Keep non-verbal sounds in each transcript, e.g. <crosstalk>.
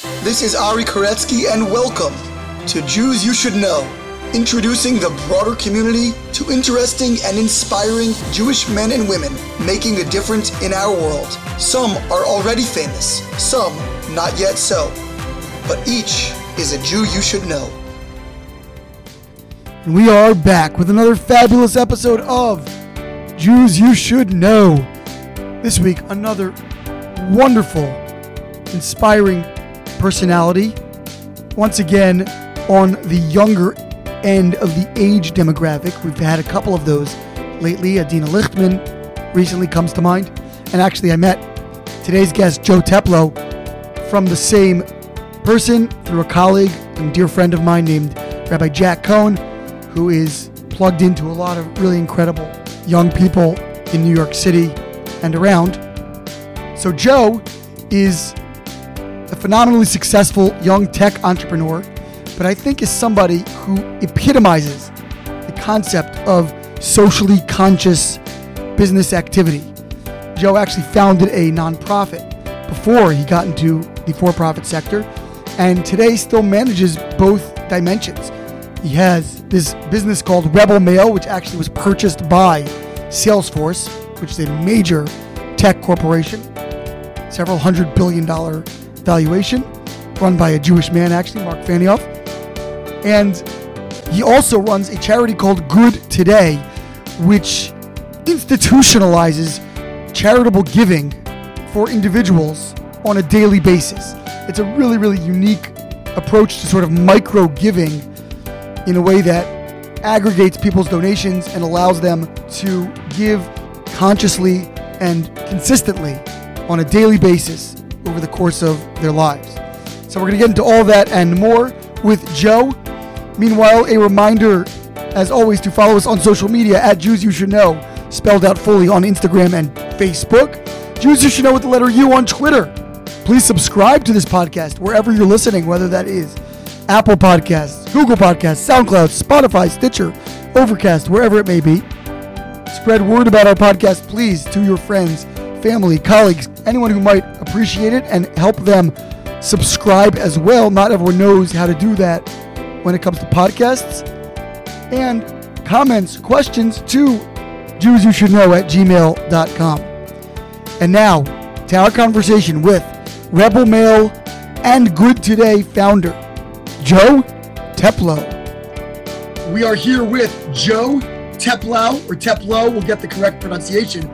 This is Ari Koretsky, and welcome to Jews You Should Know, introducing the broader community to interesting and inspiring Jewish men and women making a difference in our world. Some are already famous, some not yet so, but each is a Jew you should know. And we are back with another fabulous episode of Jews You Should Know. This week, another wonderful, inspiring personality. Once again, on the younger end of the age demographic. We've had a couple of those lately. Adina Lichtman recently comes to mind. And actually, I met today's guest, Joe Teplo, from the same person through a colleague and dear friend of mine named Rabbi Jack Cohn, who is plugged into a lot of really incredible young people in New York City and around. So, Joe is a phenomenally successful young tech entrepreneur, but I think is somebody who epitomizes the concept of socially conscious business activity. Joe actually founded a nonprofit before he got into the for profit sector, and today still manages both dimensions. He has this business called Rebel Mail, which actually was purchased by Salesforce, which is a major tech corporation, several hundred billion dollar valuation, run by a Jewish man, actually, Mark Benioff. And he also runs a charity called Good Today, which institutionalizes charitable giving for individuals on a daily basis. It's a really, really unique approach to sort of micro giving in a way that aggregates people's donations and allows them to give consciously and consistently on a daily basis over the course of their lives. So, we're going to get into all that and more with Joe. Meanwhile, a reminder, as always, to follow us on social media at Jews You Should Know, spelled out fully on Instagram and Facebook. Jews You Should Know with the letter U on Twitter. Please subscribe to this podcast wherever you're listening, whether that is Apple Podcasts, Google Podcasts, SoundCloud, Spotify, Stitcher, Overcast, wherever it may be. Spread word about our podcast, please, to your friends, family, colleagues, anyone who might appreciate it, and help them subscribe as well. Not everyone knows how to do that when it comes to podcasts. And comments, questions to Jews You Should Know at gmail.com. And now to our conversation with Rebel Mail and Good Today founder, Joe Teplo. We are here with Joe Teplo, or Teplo, we'll get the correct pronunciation.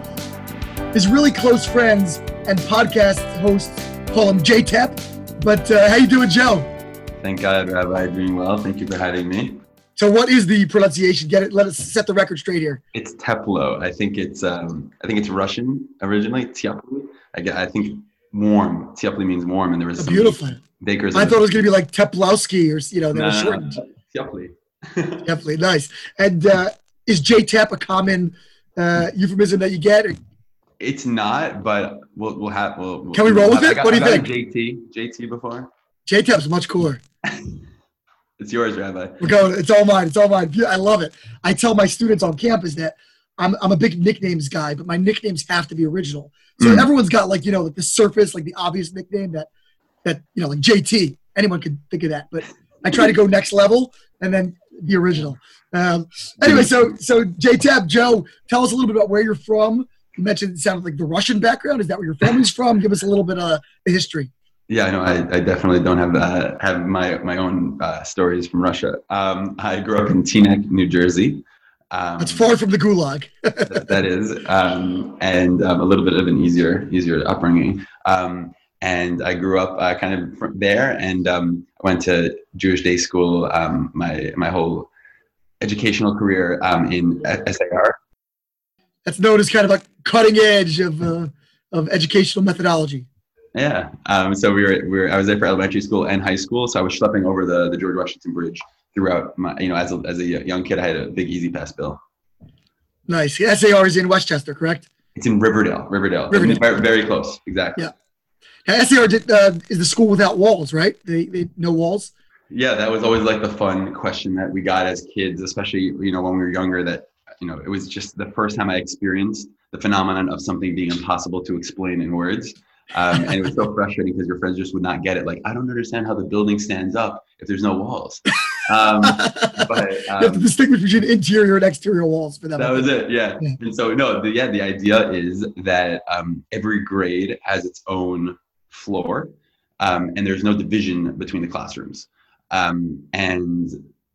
His really close friends and podcast hosts call him J Tep. But uh, how you doing, Joe? Thank God, Rabbi. Doing well. Thank you for having me. So, what is the pronunciation? Get it. Let us set the record straight here. It's Teplo. I think it's um, I think it's Russian originally. Tiapli. I get. I think warm. Tiapli means warm, and there was Oh, beautiful. bakers. I thought it was going to be like Teplowski or you know they no, were shortened. no, Tiapli. Definitely nice. And uh, is J Tep a common uh, euphemism that you get? It's not, but we'll we'll have. We'll, we'll- Can we roll with it? got- What do you think? JT. JT before. J Tep's much cooler. <laughs> <laughs> It's yours, Rabbi. We're going. It's all mine. It's all mine. I love it. I tell my students on campus that I'm I'm a big nicknames guy, but my nicknames have to be original. So Mm. everyone's got like you know like the surface, like the obvious nickname that that you know like JT. Anyone could think of that, but I try to go next level and then be original. Um, anyway, so so J Tep Joe, tell us a little bit about where you're from. You mentioned it sounded like the Russian background. Is that where your family's from? Give us a little bit of the history. Yeah, I know. I, I definitely don't have uh, have my my own uh, stories from Russia. Um, I grew up in Teaneck, New Jersey. Um, That's far from the gulag. <laughs> that that is, um, and um, a little bit of an easier easier upbringing. Um, and I grew up uh, kind of there, and um, went to Jewish day school um, my my whole educational career um, in SAR. That's known as kind of a cutting edge of uh, of educational methodology. Yeah. Um, so we were, we were I was there for elementary school and high school. So I was schlepping over the, the George Washington Bridge throughout my you know as a, as a young kid. I had a big E-ZPass bill. Nice. SAR is in Westchester, correct? It's in Riverdale. Riverdale. Riverdale. Very, very close. Exactly. Yeah. Now, SAR did, uh, is the school without walls, right? They, they no walls. Yeah, that was always like the fun question that we got as kids, especially you know when we were younger. That you know it was just the first time I experienced the phenomenon of something being impossible to explain in words. Um, and it was so <laughs> frustrating because your friends just would not get it. Like, I don't understand how the building stands up if there's no walls. Um, but <laughs> you have to um, distinguish between interior and exterior walls for them. that was it. Yeah. Yeah. And so, no, the, yeah, the idea is that um, every grade has its own floor um, and there's no division between the classrooms. Um, and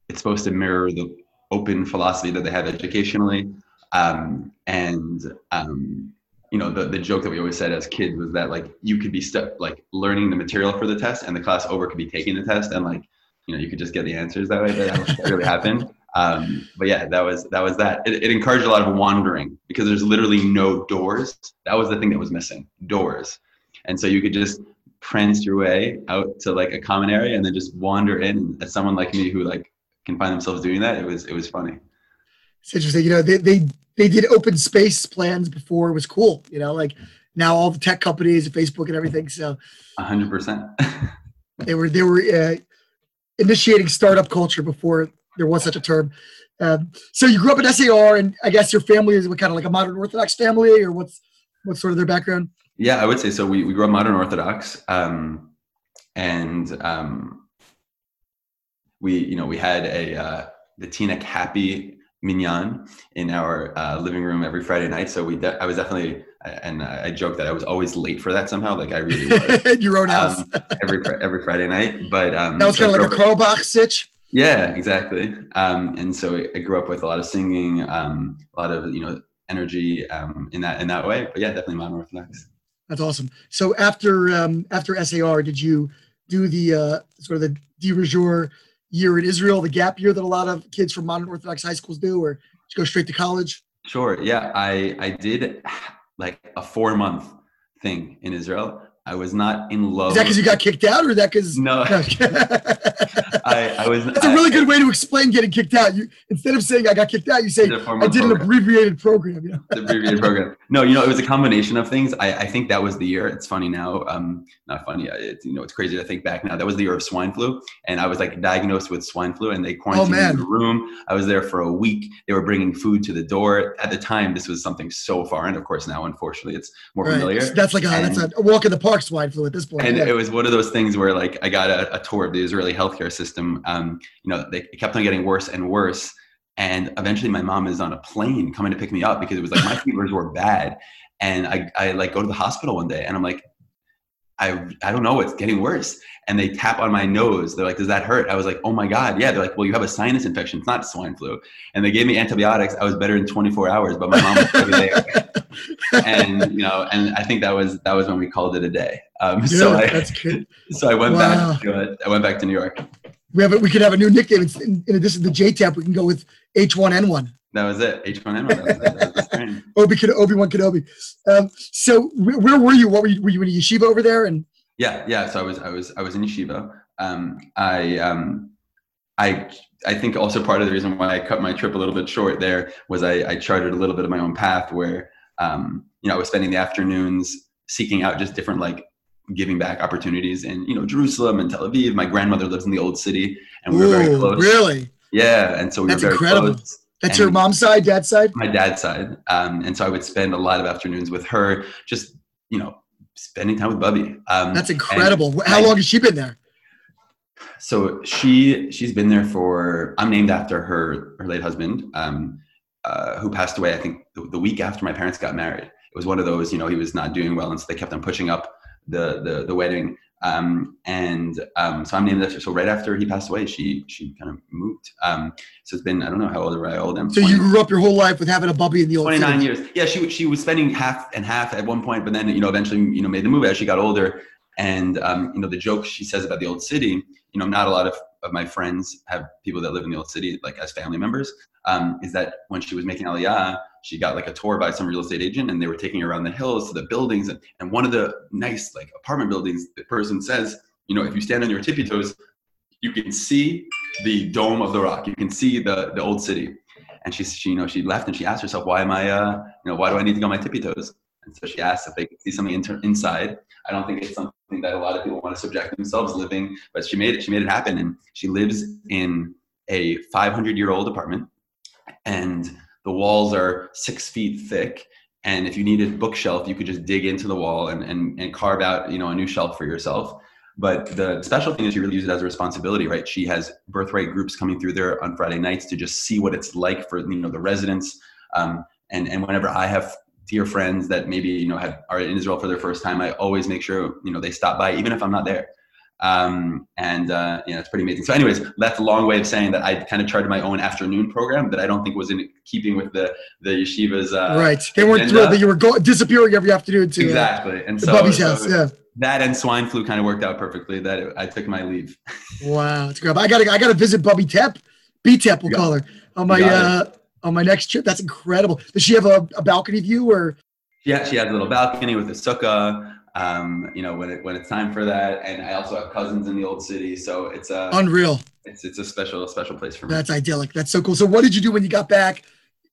it's supposed to mirror the open philosophy that they have educationally. Um, and, um, you know, the, the joke that we always said as kids was that like you could be stuck like learning the material for the test and the class over could be taking the test and like, you know, you could just get the answers that way. But that really happened. Um, but yeah, that was that was that. It, it encouraged a lot of wandering because there's literally no doors. That was the thing that was missing, doors. And so you could just prance your way out to like a common area and then just wander in. As someone like me who like can find themselves doing that, it was it was funny. It's interesting. You know, they, they, they did open space plans before it was cool, you know, like now all the tech companies and Facebook and everything. So hundred percent. <laughs> they were, they were uh, initiating startup culture before there was such a term. Um, so you grew up in SAR and I guess your family is what kind of like a modern Orthodox family or what's, what's sort of their background? Yeah, I would say so. We, we grew up modern Orthodox, um, and um, we you know we had a uh, the Teaneck Happy Minyan in our uh, living room every Friday night. So we de- I was definitely and I joke that I was always late for that somehow. Like I really was <laughs> your own house. um, <laughs> every every Friday night. But um, that was kind of like a grew up- Karl Bach sitch. yeah, exactly. Um, and so I grew up with a lot of singing, um, a lot of you know energy um, in that in that way. But yeah, definitely modern Orthodox. That's awesome. So after um, after SAR, did you do the uh, sort of the de rigueur year in Israel, the gap year that a lot of kids from modern Orthodox high schools do, or you go straight to college? Sure. Yeah, I I did like a four month thing in Israel. I was not in love. Is that because you got kicked out, or that because No, <laughs> I, I was. That's a really good way to explain getting kicked out. You instead of saying I got kicked out, you say I, did an abbreviated program. You know? the abbreviated program. No, you know, it was a combination of things. I, I think that was the year. It's funny now. Um, not funny. It's you know, it's crazy to think back now. That was the year of swine flu, and I was like diagnosed with swine flu, and they quarantined me in the room. I was there for a week. They were bringing food to the door. At the time, this was something so foreign. Of course, now unfortunately, it's more Right. familiar. That's like a that's a walk in the park swine flu at this point. and yeah. it was one of those things where like i got a, a tour of the israeli healthcare system um, you know they it kept on getting worse and worse and eventually my mom is on a plane coming to pick me up because it was like my <laughs> fevers were bad and I, I like go to the hospital one day and i'm like I, I don't know it's getting worse and they tap on my nose they're like does that hurt i was like oh my god yeah they're like well you have a sinus infection it's not swine flu and they gave me antibiotics i was better in 24 hours but my mom was there <laughs> and you know and i think that was that was when we called it a day um, so i that's good. <laughs> so I went Wow. back to uh, I went back to New York. We have a, we could have a new nickname It's in, in addition to JTAP. We can go with H1N1. That was it. H1N1. That was, it. that was. <laughs> Obi Obi Wan Kenobi. Um, so where, where were you? What were you? Were you in yeshiva over there? And Yeah, yeah. So I was I was I was in yeshiva. Um, I um, I I think also part of the reason why I cut my trip a little bit short there was I, I charted a little bit of my own path where um, you know I was spending the afternoons seeking out just different like giving back opportunities in you know Jerusalem and Tel Aviv. My grandmother lives in the old city, and we were very Ooh, close. really? Yeah, and so we That's were very incredible. close. That's And- your mom's side, dad's side. my dad's side. Um, and so I would spend a lot of afternoons with her, just, you know, spending time with Bubby. Um, That's incredible. How I- long has she been there? So she, she's been there for, I'm named after her, her late husband, um, uh, who passed away, I think the, the week after my parents got married. It was one of those, you know, he was not doing well. And so they kept on pushing up the, the, the wedding. Um, and um, so I'm named after, so right after he passed away, she, she kind of moved. Um, so it's been, I don't know how old are I old am. So you grew up your whole life with having a bubby in the old 29 years. Yeah, she she was spending half and half at one point, but then you know eventually you know made the move as she got older. And um, you know the joke she says about the old city. You know, not a lot of of my friends have people that live in the old city like as family members. Um, is that when she was making Aliyah, she got like a tour by some real estate agent, and they were taking her around the hills to the buildings, and, and one of the nice like apartment buildings, the person says, you know, if you stand on your tippy toes, you can see the dome of the rock. You can see the the old city. And she, she you know she left and she asked herself why am i uh you know why do i need to go on my tippy toes? And so she asked if they could see something inter- inside. I don't think it's something that a lot of people want to subject themselves living but she made it she made it happen and she lives in a 500 year old apartment and the walls are six feet thick and if you needed a bookshelf, you could just dig into the wall and, and, and carve out, you know, a new shelf for yourself. But the special thing is she really uses it as a responsibility, right? She has birthright groups coming through there on Friday nights to just see what it's like for you know the residents. Um, and and whenever I have dear friends that maybe you know have, are in Israel for their first time, I always make sure you know they stop by, even if I'm not there. Um, and uh, know, it's pretty amazing. So, anyways, that's a long way of saying that I kind of charted my own afternoon program that I don't think was in keeping with the the yeshiva's. Uh, right, they weren't thrilled that you were go- disappearing every afternoon to exactly, uh, and so, Bubby's house. yeah, that and swine flu kind of worked out perfectly. That it, I took my leave. <laughs> wow, it's great. I got I got to visit Bubby Tep, B Tep, we'll call her on my uh, on my next trip. That's incredible. Does she have a, a balcony view or? Yeah, she has a little balcony with a sukkah um, you know, when it when it's time for that. And I also have cousins in the old city, so it's a unreal. It's it's a special special place for me. That's idyllic. That's so cool. So what did you do when you got back?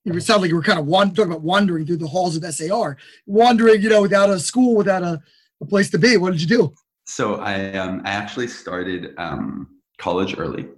It sounded like you were kind of wand- talking about wandering through the halls of SAR, wandering, you know, without a school, without a, a place to be. What did you do? So I um, I actually started um, college early.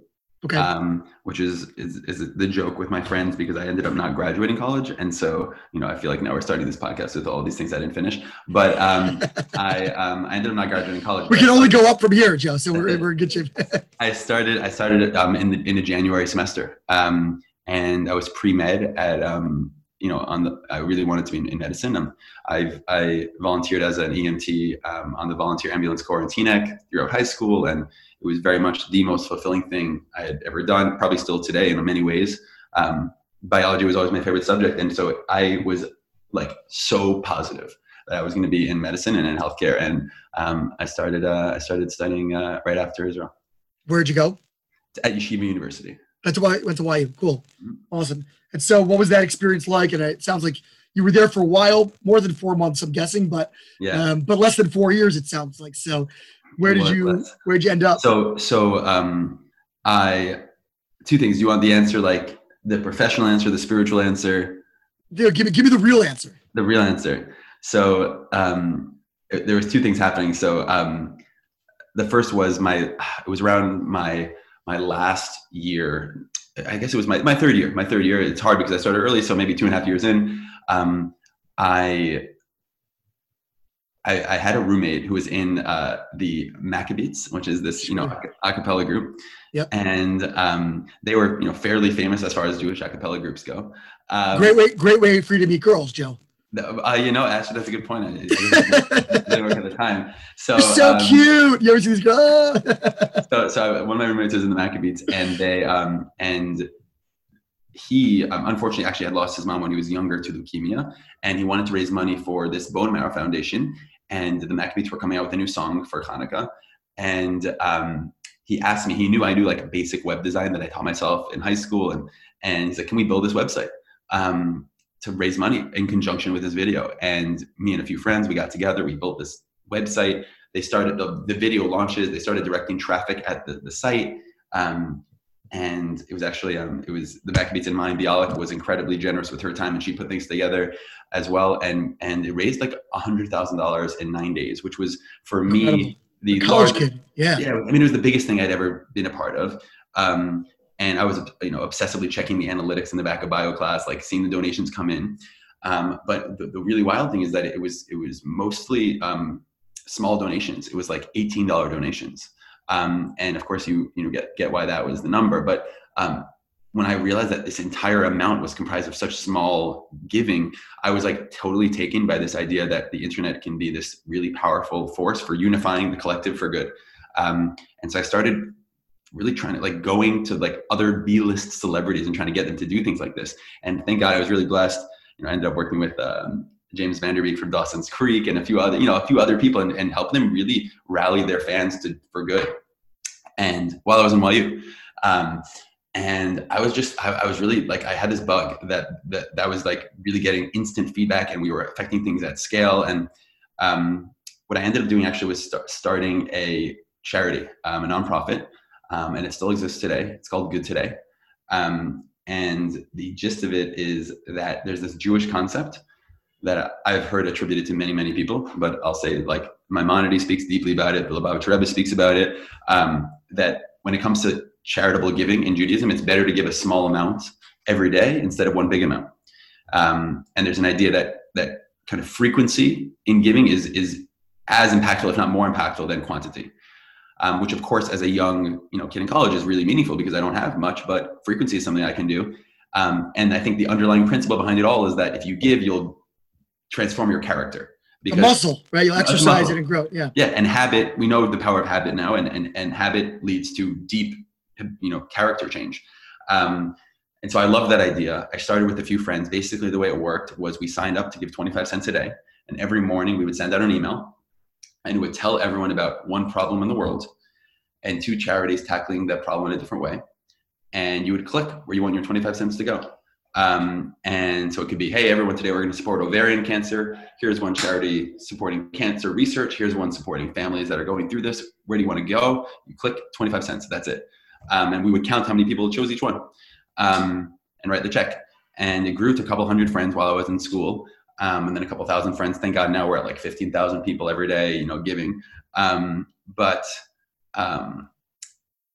Okay. Um, which is, is is the joke with my friends because I ended up not graduating college, and so you know I feel like now we're starting this podcast with all these things I didn't finish. But um, <laughs> I um, I ended up not graduating college. We can only go up from here, Joe. So we're <laughs> we're in good shape. I started I started um, in the in the January semester, um, and I was pre med at um, you know on the I really wanted to be in, in medicine. Um, I've I volunteered as an EMT um, on the volunteer ambulance corps in Teaneck throughout high school and it was very much the most fulfilling thing I had ever done, probably still today in many ways. Um, biology was always my favorite subject. And so I was like so positive that I was going to be in medicine and in healthcare. And um, I started, uh, I started studying uh, right after Israel. Where'd you go? At Yeshiva University. That's why I went to YU. Cool. Mm-hmm. Awesome. And so what was that experience like? And it sounds like you were there for a while, more than four months, I'm guessing, but yeah. Um, but less than four years, it sounds like. So where did you where did you end up? So so um I two things. You want the answer like the professional answer, the spiritual answer? Yeah, give me give me the real answer. The real answer. So um there was two things happening. So um the first was my it was around my my last year. I guess it was my, my third year. My third year. It's hard because I started early, so maybe two and a half years in. Um, I I, I, had a roommate who was in uh, the Maccabeats, which is this you know a cappella group, yep. and um, they were you know fairly famous as far as Jewish a cappella groups go. Um, great way, great way for you to meet girls, Joe. Uh, you know, actually, that's a good point. I didn't <laughs> work at the time. So You're so um, cute. You ever see these girls? <laughs> so, so one of my roommates was in the Maccabeats, and they um, and he um, unfortunately actually had lost his mom when he was younger to leukemia, and he wanted to raise money for this bone marrow foundation and the Maccabeats were coming out with a new song for Hanukkah. And um, he asked me, he knew I knew like basic web design that I taught myself in high school. And, and he's like, can we build this website um, to raise money in conjunction with this video? And me and a few friends, we got together, we built this website. They started the, the video launches, they started directing traffic at the, the site. Um, and it was actually um, it was the Maccabeats in mind. Bialik was incredibly generous with her time, and she put things together as well. And and it raised like a hundred thousand dollars in nine days, which was for me the college large, kid. Yeah, yeah. I mean, it was the biggest thing I'd ever been a part of. Um, and I was you know obsessively checking the analytics in the back of bio class, like seeing the donations come in. Um, but the, the, really wild thing is that it was it was mostly um, small donations. It was like eighteen dollar donations. Um, and of course, you you know get get why that was the number. But um, when I realized that this entire amount was comprised of such small giving, I was like totally taken by this idea that the internet can be this really powerful force for unifying the collective for good. Um, and so I started really trying to like going to like other B-list celebrities and trying to get them to do things like this. And thank God I was really blessed. You know, I ended up working with um, James Van Der Beek from Dawson's Creek and a few other, you know, a few other people and, and help them really rally their fans to for good. And while I was in YU, um, and I was just, I, I, was really like, I had this bug that, that, that was like really getting instant feedback and we were affecting things at scale. And um, what I ended up doing actually was start, starting a charity, um, a nonprofit, um, and it still exists today. It's called Good Today. Um, and the gist of it is that there's this Jewish concept that I've heard attributed to many, many people, but I'll say like Maimonides speaks deeply about it, the Lubavitcher Rebbe speaks about it, um, that when it comes to charitable giving in Judaism, it's better to give a small amount every day instead of one big amount. Um, and there's an idea that that kind of frequency in giving is is as impactful, if not more impactful, than quantity. Um, which, of course, as a young you know kid in college, is really meaningful because I don't have much, but frequency is something I can do. Um, and I think the underlying principle behind it all is that if you give, you'll transform your character. Because a muscle, right? You'll exercise it and grow. Yeah. Yeah, and habit. We know the power of habit now, and and and habit leads to deep, you know, character change. Um, and so I love that idea. I started with a few friends. Basically, the way it worked was we signed up to give 25 cents a day, and every morning we would send out an email, and it would tell everyone about one problem in the world, and two charities tackling that problem in a different way, and you would click where you want your 25 cents to go. Um, and so it could be, hey, everyone, today we're going to support ovarian cancer. Here's one charity supporting cancer research. Here's one supporting families that are going through this. Where do you want to go? You click 25 cents. That's it. Um, and we would count how many people chose each one um, and write the check. And it grew to a couple hundred friends while I was in school. Um, and then a couple thousand friends. Thank God now we're at like 15,000 people every day, you know, giving. Um, but um,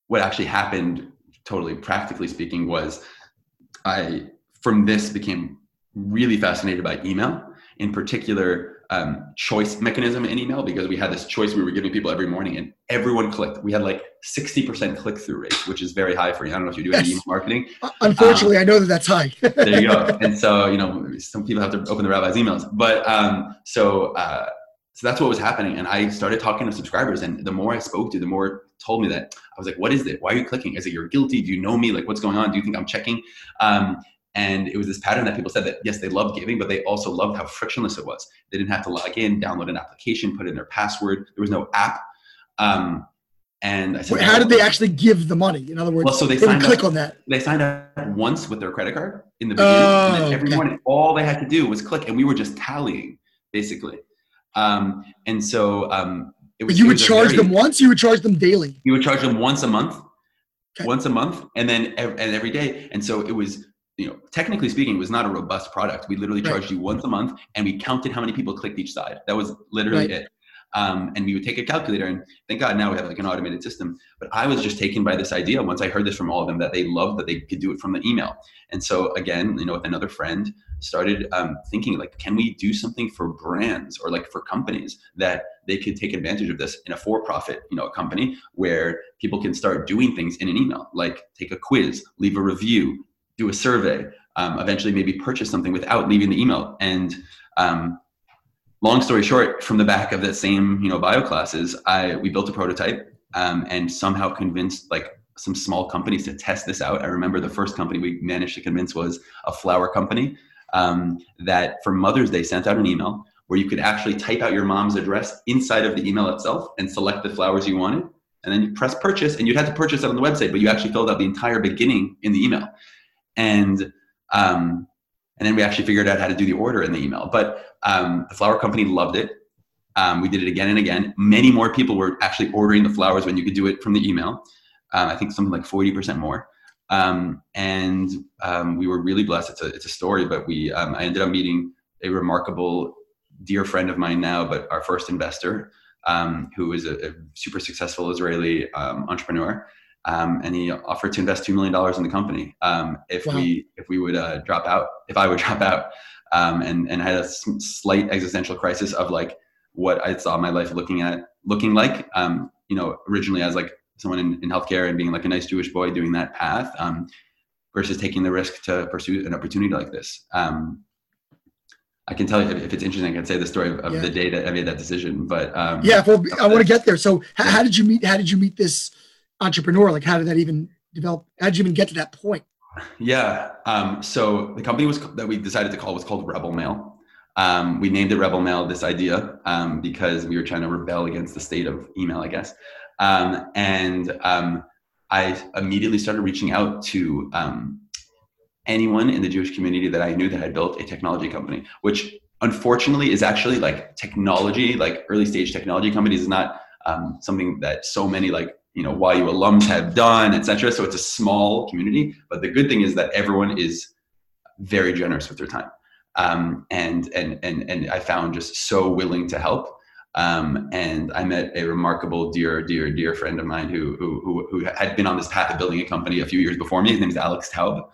what actually happened, totally practically speaking, was I from this became really fascinated by email, in particular um, choice mechanism in email because we had this choice we were giving people every morning and everyone clicked. We had like 60% click through rate, which is very high for you. I don't know if you do yes. email marketing. Unfortunately, um, I know that that's high. <laughs> there you go. <laughs> And so, you know, some people have to open the rabbi's emails. But um, so, uh, so that's what was happening. And I started talking to subscribers. And the more I spoke to, the more told me that I was like, what is it? Why are you clicking? Is it you're guilty? Do you know me? Like, what's going on? Do you think I'm checking? Um, and it was this pattern that people said that yes, they loved giving, but they also loved how frictionless it was. They didn't have to log in, download an application, put in their password. There was no app. Um, and I said, Wait, how did they actually give the money? In other words, well, so they, they would click up, on that. They signed up once with their credit card in the beginning, oh, and then every okay. morning, all they had to do was click, and we were just tallying basically. Um, and so um, it was. But you would charge very, them once. You would charge them daily. You would charge them once a month, okay. once a month, and then and every day. And so it was you know, technically speaking, it was not a robust product. We literally right. charged you once a month, and we counted how many people clicked each side. That was literally right. it. Um, and we would take a calculator, and thank God now we have like an automated system. But I was just taken by this idea once I heard this from all of them that they loved that they could do it from the email. And so again, you know, with another friend, started um, thinking like, can we do something for brands or like for companies that they could take advantage of this in a for-profit, you know, company where people can start doing things in an email, like take a quiz, leave a review, do a survey, um, eventually maybe purchase something without leaving the email. And um, long story short, from the back of that same you know bio classes, I we built a prototype um, and somehow convinced like some small companies to test this out. I remember the first company we managed to convince was a flower company um, that for Mother's Day sent out an email where you could actually type out your mom's address inside of the email itself and select the flowers you wanted. And then you press purchase, and you'd have to purchase it on the website, but you actually filled out the entire beginning in the email and um, and then we actually figured out how to do the order in the email. But um, the flower company loved it. Um, we did it again and again. Many more people were actually ordering the flowers when you could do it from the email. Um, I think something like forty percent more. Um, and um, we were really blessed. It's a it's a story, but we I ended up meeting a remarkable dear friend of mine now, but our first investor, who is a, a, super successful Israeli entrepreneur um, and he offered to invest two million dollars in the company um, if wow. we if we would uh, drop out, if I would <laughs> drop out, um, and and had a slight existential crisis of like what I saw my life looking at looking like. Um, you know, originally as like someone in, in healthcare and being like a nice Jewish boy doing that path um, versus taking the risk to pursue an opportunity like this. Um, I can tell you if, it's interesting. I can say the story of, of yeah. the day that I made that decision. But yeah, well, I want to get there. So, how, how did you meet? How did you meet this? Entrepreneur? Like, how did that even develop? How did you even get to that point? Yeah. Um, so the company was that we decided to call was called Rebel Mail. Um, we named it Rebel Mail this idea um, because we were trying to rebel against the state of email, I guess. Um, and um, I immediately started reaching out to um, anyone in the Jewish community that I knew that had built a technology company, which unfortunately is actually like technology, like early stage technology companies is not something that so many like you know YU alums have done, etc. So it's a small community, but the good thing is that everyone is very generous with their time, um, and and and and I found just so willing to help. Um, and I met a remarkable, dear, dear, dear friend of mine who, who, who, had been on this path of building a company a few years before me. His name is Alex Taub.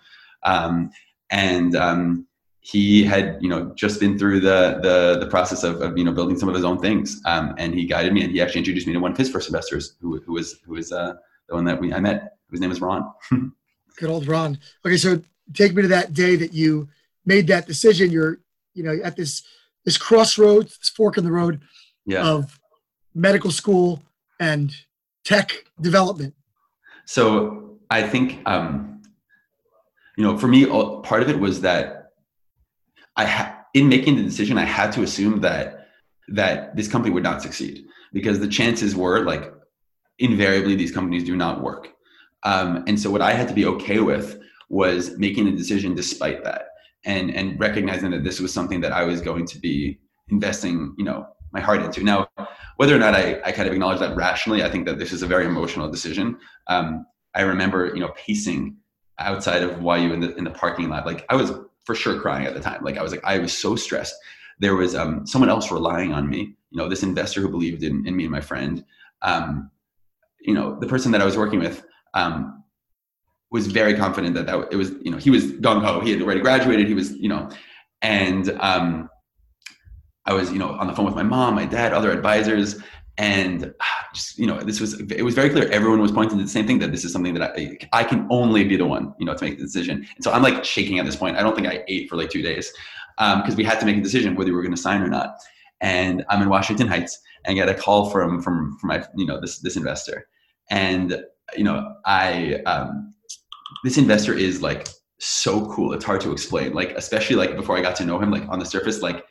Um, and um, he had you know just been through the the the process of, of you know building some of his own things um, and he guided me and he actually introduced me to one of his first investors who, who was who was uh, the one that we I met whose name is Ron. <laughs> Good old Ron. Okay, so take me to that day that you made that decision. You're you know at this this crossroads, this fork in the road yeah. of medical school and tech development. So I think um, you know for me part of it was that I ha- in making the decision, I had to assume that that this company would not succeed because the chances were like invariably these companies do not work. Um, and so what I had to be okay with was making a decision despite that and and recognizing that this was something that I was going to be investing, you know, my heart into. Now, whether or not I, I kind of acknowledge that rationally, I think that this is a very emotional decision. Um, I remember, you know, pacing outside of YU in the in the parking lot. Like I was for sure crying at the time. Like I was like, I was so stressed. There was um, someone else relying on me, you know, this investor who believed in, in me and my friend. Um, you know, the person that I was working with um, was very confident that that it was, you know, he was gung ho. He had already graduated. He was, you know, and um, I was, you know, on the phone with my mom, my dad, other advisors, and <sighs> just you know this was it was very clear everyone was pointing to the same thing that this is something that I, I can only be the one you know to make the decision. And so i'm like shaking at this point. I don't think i ate for like two days because um, we had to make a decision whether we were going to sign or not. And i'm in washington heights and get a call from from from my you know this this investor. And you know i um, this investor is like so cool. It's hard to explain. Like especially like before i got to know him like on the surface like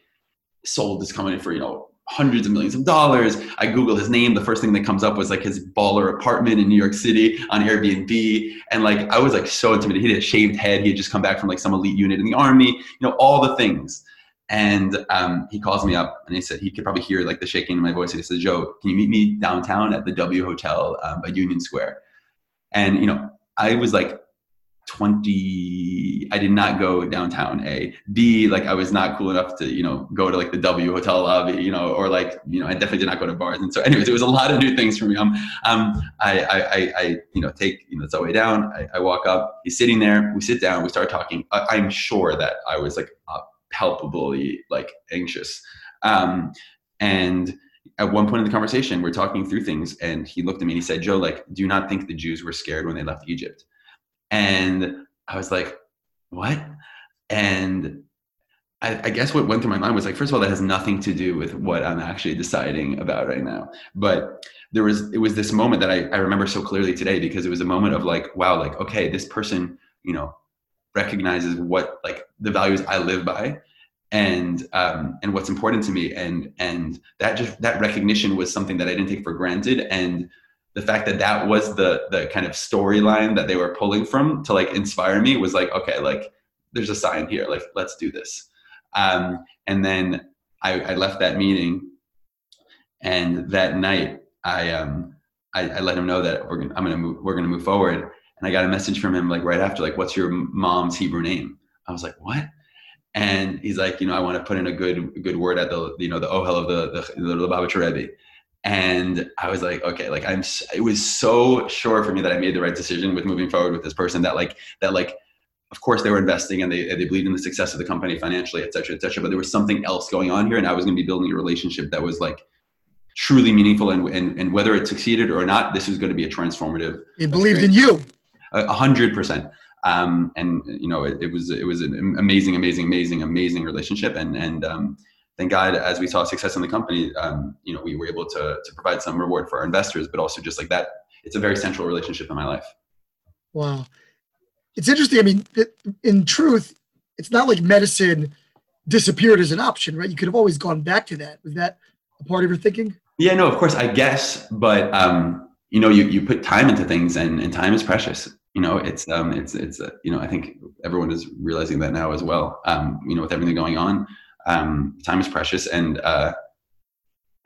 sold this company for you know hundreds of millions of dollars. I Google his name. The first thing that comes up was like his baller apartment in New York City on Airbnb. And like, I was like so intimidated. He had a shaved head. He had just come back from like some elite unit in the army, you know, all the things. And um, he calls me up and he said, he could probably hear like the shaking in my voice. And he says, Joe, can you meet me downtown at the W Hotel um, at Union Square? And, you know, I was like 20 i did not go downtown a. B like i was not cool enough to you know go to like the w hotel lobby you know or like you know i definitely did not go to bars. And so <laughs> anyways it was a lot of new things for me. Um, um I, I i you know take you know it's all way down. I, I walk up. He's sitting there. We sit down. We start talking. I, am sure that i was like uh, palpably like anxious. Um and at one point in the conversation we're talking through things and he looked at me and he said joe like do you not think the jews were scared when they left egypt and I was like, what? And I, I, guess what went through my mind was like, first of all, that has nothing to do with what I'm actually deciding about right now. But there was, it was this moment that I, I remember so clearly today because it was a moment of like, wow, like, okay, this person, you know, recognizes what like the values I live by and um, and what's important to me and and that just that recognition was something that I didn't take for granted and the fact that that was the the kind of storyline that they were pulling from to like inspire me was like okay like there's a sign here like let's do this. Um, and then I, I, left that meeting and that night i um I, I let him know that we're gonna i'm gonna move we're gonna move forward. And i got a message from him like right after like what's your mom's hebrew name? I was like what? And he's like you know i want to put in a good good word at the you know the ohel of the the, the Lubavitcher Rebbe and I was like, okay, like I'm. It was so sure for me that I made the right decision with moving forward with this person. That like that like, of course they were investing and they they believed in the success of the company financially, et cetera, et cetera. But there was something else going on here, and I was going to be building a relationship that was like truly meaningful. And and and whether it succeeded or not, this was going to be a transformative. He believed in you. A hundred percent. Um, and you know, it, it was it was an amazing, amazing, amazing, amazing relationship, and and um, thank God, as we saw success in the company, um, you know, we were able to to provide some reward for our investors, but also just like that, it's a very central relationship in my life. Wow, it's interesting. I mean, in truth, it's not like medicine disappeared as an option, right? You could have always gone back to that. Was that a part of your thinking? Yeah, no, of course, I guess, but um, you know, you you put time into things, and and time is precious. You know, it's um, it's it's uh, you know, I think everyone is realizing that now as well. Um, you know, with everything going on um, time is precious and uh,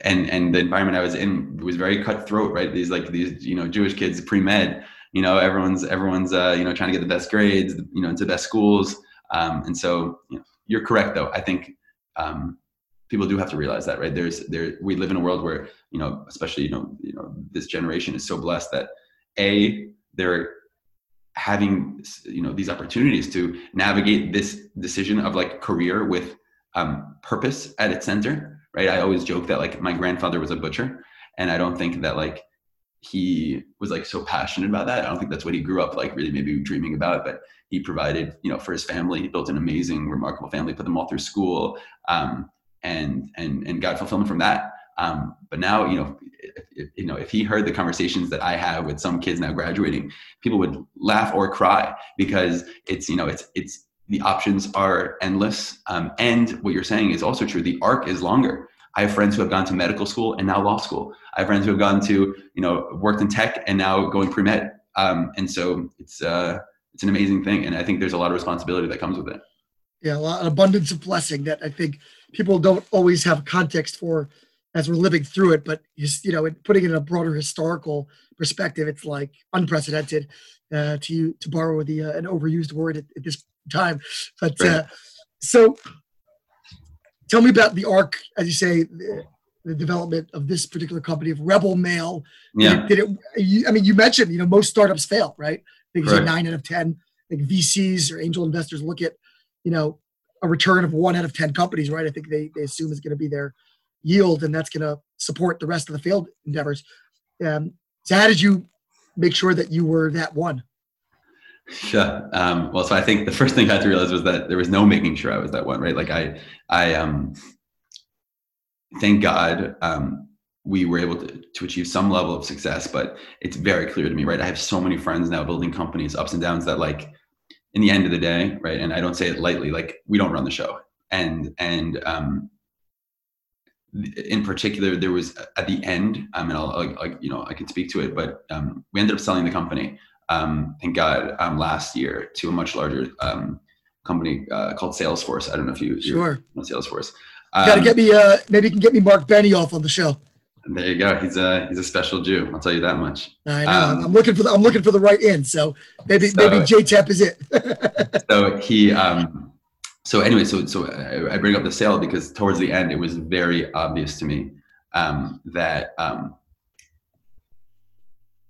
and and the environment I was in was very cutthroat, right? These like these you know Jewish kids pre med, you know everyone's everyone's uh, you know trying to get the best grades, you know into best schools, um, and so you know, you're correct though. I think um, people do have to realize that, right? There's there we live in a world where you know especially you know you know this generation is so blessed that a they're having you know these opportunities to navigate this decision of like career with um, purpose at its center right? I always joke that like my grandfather was a butcher and i don't think that like he was like so passionate about that. I don't think that's what he grew up like really maybe dreaming about but he provided you know for his family. He built an amazing remarkable family put them all through school um, and and and got fulfillment from that. Um, but now, you know, if, you know, if he heard the conversations that I have with some kids now graduating, people would laugh or cry because it's, you know, it's it's the options are endless. Um, and what you're saying is also true. The arc is longer. I have friends who have gone to medical school and now law school. I have friends who have gone to, you know, worked in tech and now going pre med. Um, and so it's uh, it's an amazing thing, and I think there's a lot of responsibility that comes with it. Yeah, an abundance of blessing that I think people don't always have context for as we're living through it. But you know, putting it in a broader historical perspective, it's like unprecedented. Uh, to to borrow the uh, an overused word at, at this time, but uh, so tell me about the arc, as you say, the, the, development of this particular company of Rebel Mail. Yeah. Did it? You, I mean, you mentioned you know most startups fail, right? Because right. nine out of ten, like VCs or angel investors look at you know a return of one out of ten companies, right? I think they they assume is going to be their yield, and that's going to support the rest of the failed endeavors. Um, so, how did you make sure that you were that one? Yeah. Um, well, so I think the first thing I had to realize was that there was no making sure I was that one, right? Like I, I, um, thank God, um, we were able to, to achieve some level of success, but it's very clear to me, right? I have so many friends now building companies, ups and downs that like, in the end of the day, right? And I don't say it lightly, like we don't run the show. And, and, um, in particular, there was at the end, um, and I'll, I'll, you know, I can speak to it, but um, we ended up selling the company, um, thank God, um, last year to a much larger um, company uh, called Salesforce. I don't know if you sure Salesforce. Um, Got to get me, uh, maybe you can get me Mark Benioff on the show. There you go. He's a he's a special Jew. I'll tell you that much. I know. Um, I'm looking for the I'm looking for the right end. So maybe so, maybe JTEP is it. <laughs> so he um so anyway, so so I, bring up the sale because towards the end, it was very obvious to me um, that um,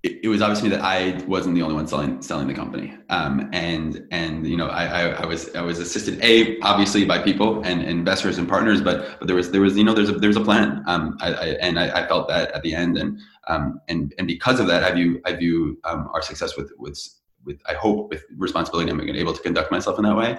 it, it, was obvious to me that I wasn't the only one selling selling the company, um, and and you know I, I, I was I was assisted a obviously by people and, and, investors and partners, but but there was there was you know there's a there's a plan, um, I, I, and I, felt that at the end, and um, and and because of that, I view I view um, our success with with with I hope with responsibility, I'm able to conduct myself in that way.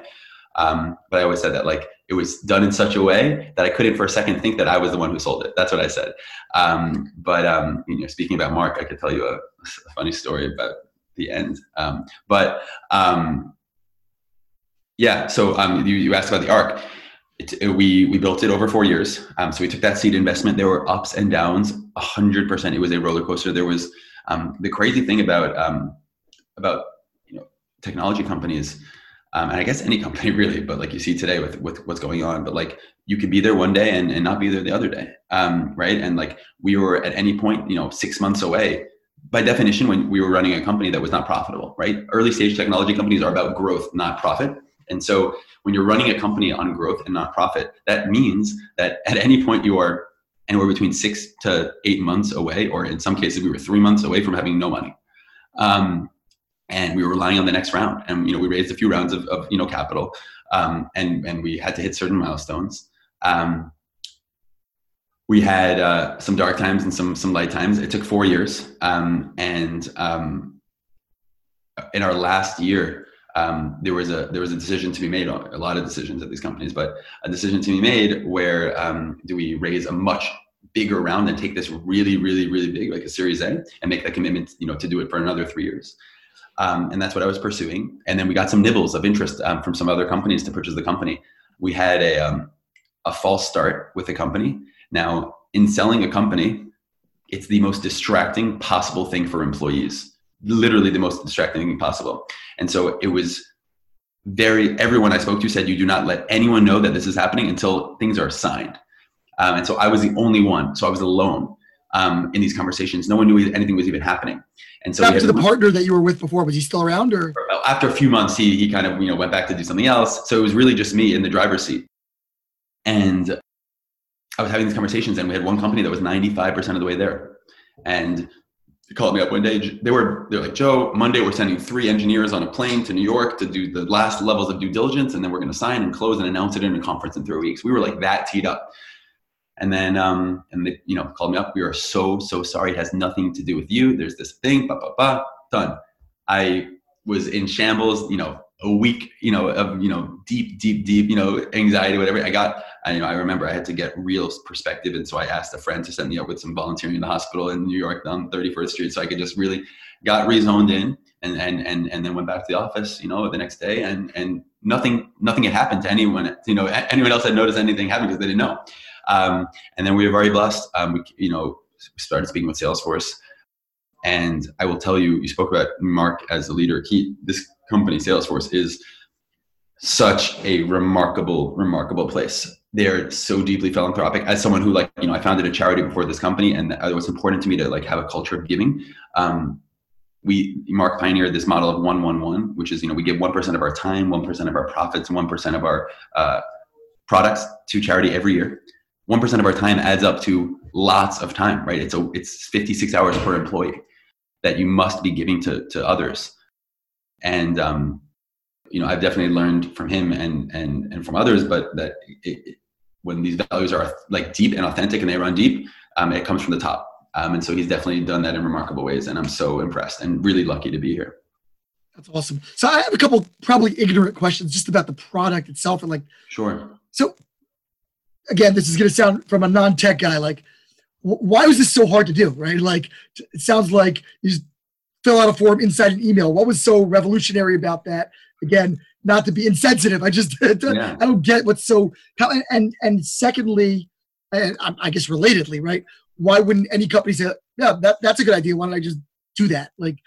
Um, but I always said that like it was done in such a way that I couldn't for a second think that I was the one who sold it. That's what I said. Um, but um, you know, speaking about Mark, I could tell you a, a funny story about the end. Um, but um, yeah, so um, you, you asked about the arc. It, it, we we built it over four years. Um, so we took that seed investment. There were ups and downs. Hundred percent. It was a roller coaster. There was um, the crazy thing about um, about you know technology companies um, and I guess any company <laughs> really, but like you see today with with what's going on, but like you could be there one day and, and not be there the other day, um, right? And like we were at any point, you know, six months away. By definition, when we were running a company that was not profitable, right? Early stage technology companies are about growth, not profit. And so when you're running a company on growth and not profit, that means that at any point you are anywhere between six to eight months away, or in some cases we were three months away from having no money. Um, and we were relying on the next round. And you know, we raised a few rounds of, of you know capital, um, and and we had to hit certain milestones. Um, we had uh, some dark times and some some light times. It took four years, um, and um, in our last year, um, there was a there was a decision to be made. A lot of decisions at these companies, but a decision to be made where um, do we raise a much bigger round and take this really, really, really big, like a Series A, and make that commitment, you know, to do it for another three years. Um, and that's what I was pursuing. And then we got some nibbles of interest um, from some other companies to purchase the company. We had a, a false start with the company. Now, in selling a company, it's the most distracting possible thing for employees, literally the most distracting thing possible. And so it was very, everyone I spoke to said, you do not let anyone know that this is happening until things are signed. Um, and so I was the only one. So I was alone um, in these conversations. No one knew anything was even happening. And so after the partner that you were with before, was he still around or? After a few months, he, he kind of, you know, went back to do something else. So it was really just me in the driver's seat. And I was having these conversations and we had one company that was 95% of the way there. And called me up one day. They were they're like, Joe, Monday we're sending three engineers on a plane to New York to do the last levels of due diligence, and then we're going to sign and close and announce it in a conference in three weeks. We were like that teed up. And then um, and they you know called me up. We are so so sorry. It has nothing to do with you. There's this thing. Ba ba ba. Done. I was in shambles. You know, a week. You know of you know deep deep deep. You know anxiety whatever. I got I, you know, I remember I had to get real perspective, and so I asked a friend to set me up with some volunteering in the hospital in New York on 31st Street, so I could just really got rezoned in, and and and and then went back to the office, you know, the next day, and and nothing nothing had happened to anyone, you know, anyone else had noticed anything happening because they didn't know, um, and then we were very blessed. Um, we you know started speaking with Salesforce, and I will tell you, you spoke about Mark as a leader. He this company Salesforce is such a remarkable remarkable place they're so deeply philanthropic. As someone who like you know i founded a charity before this company and it was important to me to like have a culture of giving. Um, we mark pioneered this model of 111 which is you know we give 1% of our time 1% of our profits 1% of our uh, products to charity every year. 1% of our time adds up to lots of time right? It's a it's 56 hours per employee that you must be giving to to others. And um, you know i've definitely learned from him and and and from others but that it, when these values are like deep and authentic and they run deep, um, it comes from the top. Um, and so he's definitely done that in remarkable ways. And I'm so impressed and really lucky to be here. That's awesome. So I have a couple probably ignorant questions just about the product itself and like, sure. So again, this is going to sound from a non-tech guy, like why was this so hard to do? Right. Like it sounds like you just fill out a form inside an email. What was so revolutionary about that? Again, not to be insensitive. I just <laughs> yeah. I don't get what's so how and and secondly, and I guess relatedly, right? Why wouldn't any company say, yeah, that, that's a good idea. Why don't I just do that? Like,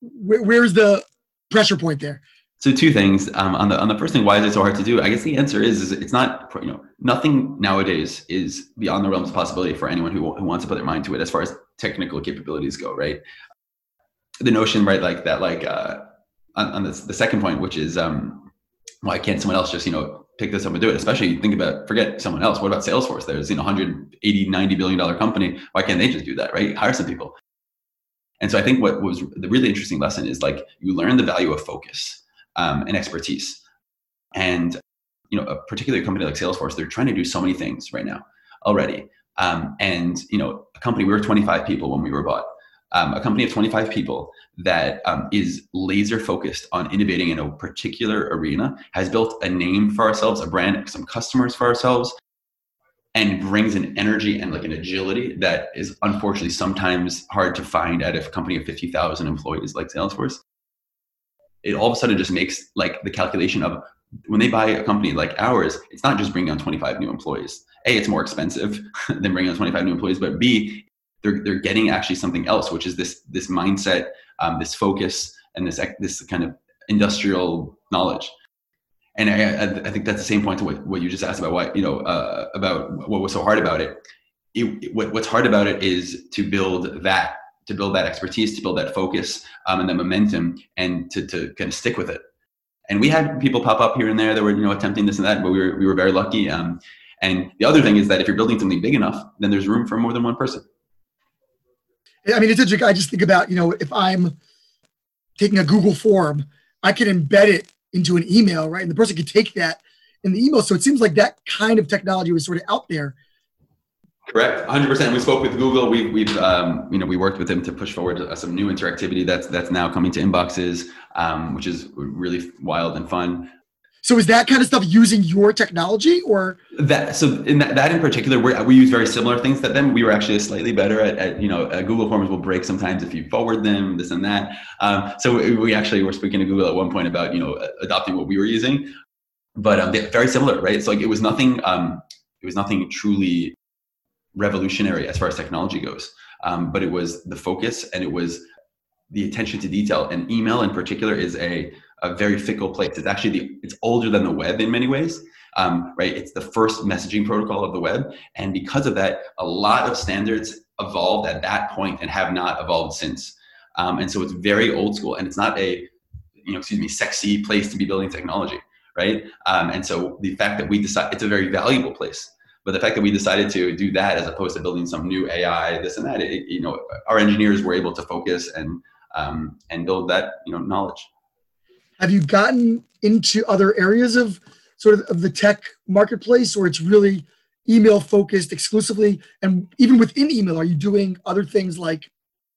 where, where's the pressure point there? So two things um, on the on the first thing, why is it so hard to do? I guess the answer is, is it's not you know nothing nowadays is beyond the realms of possibility for anyone who, who wants to put their mind to it as far as technical capabilities go, right? The notion, right, like that, like uh, on, on this, the second point, which is um, why can't someone else just you know pick this up and do it? Especially think about forget someone else what about salesforce? There's you know 180 90 billion dollar company. Why can't they just do that right? Hire some people. And so i think what was the really interesting lesson is like you learn the value of focus um, and expertise. And you know a particular company like salesforce they're trying to do so many things right now already. Um, and you know a company we were 25 people when we were bought um, a company of 25 people that um, is laser focused on innovating in a particular arena, has built a name for ourselves, a brand, some customers for ourselves, and brings an energy and like an agility that is unfortunately sometimes hard to find at a company of 50,000 employees like Salesforce. It all of a sudden just makes like the calculation of when they buy a company like ours, it's not just bringing on 25 new employees. A, it's more expensive <laughs> than bringing on 25 new employees, but B, they're, they're getting actually something else, which is this, this mindset um, this focus and this this kind of industrial knowledge. And I, I think that's the same point to what, what you just asked about why you know uh, about what was so hard about it. it, it what, what's hard about it is to build that to build that expertise, to build that focus um, and the momentum, and to, to kind of stick with it. And we had people pop up here and there that were you know attempting this and that, but we were we were very lucky. Um, and the other thing is that if you're building something big enough, then there's room for more than one person. I mean, it's interesting. I just think about, you know, if I'm taking a Google form, I can embed it into an email, right? And the person can take that in the email. So it seems like that kind of technology was sort of out there. Correct, 100%. We spoke with Google. We, we've, um, you know, we worked with them to push forward uh, some new interactivity that's that's now coming to inboxes, um, which is really wild and fun. So is that kind of stuff using your technology or that? So in that, that in particular, we we use very similar things that them. We were actually slightly better at, at you know, uh, Google Forms will break sometimes if you forward them, this and that. Um, so we, we actually were speaking to Google at one point about, you know, adopting what we were using, but um, very similar, right? It's like, it was nothing, um, it was nothing truly revolutionary as far as technology goes. Um, but it was the focus and it was the attention to detail and email in particular is a a very fickle place. It's actually the, it's older than the web in many ways, um, right? It's the first messaging protocol of the web, and because of that, a lot of standards evolved at that point and have not evolved since. Um, and so it's very old school, and it's not a you know excuse me sexy place to be building technology, right? Um, and so the fact that we decide it's a very valuable place. But the fact that we decided to do that as opposed to building some new AI, this and that, it, you know, our engineers were able to focus and um, and build that you know knowledge. Have you gotten into other areas of sort of, of the tech marketplace, or it's really email focused exclusively? And even within email, are you doing other things like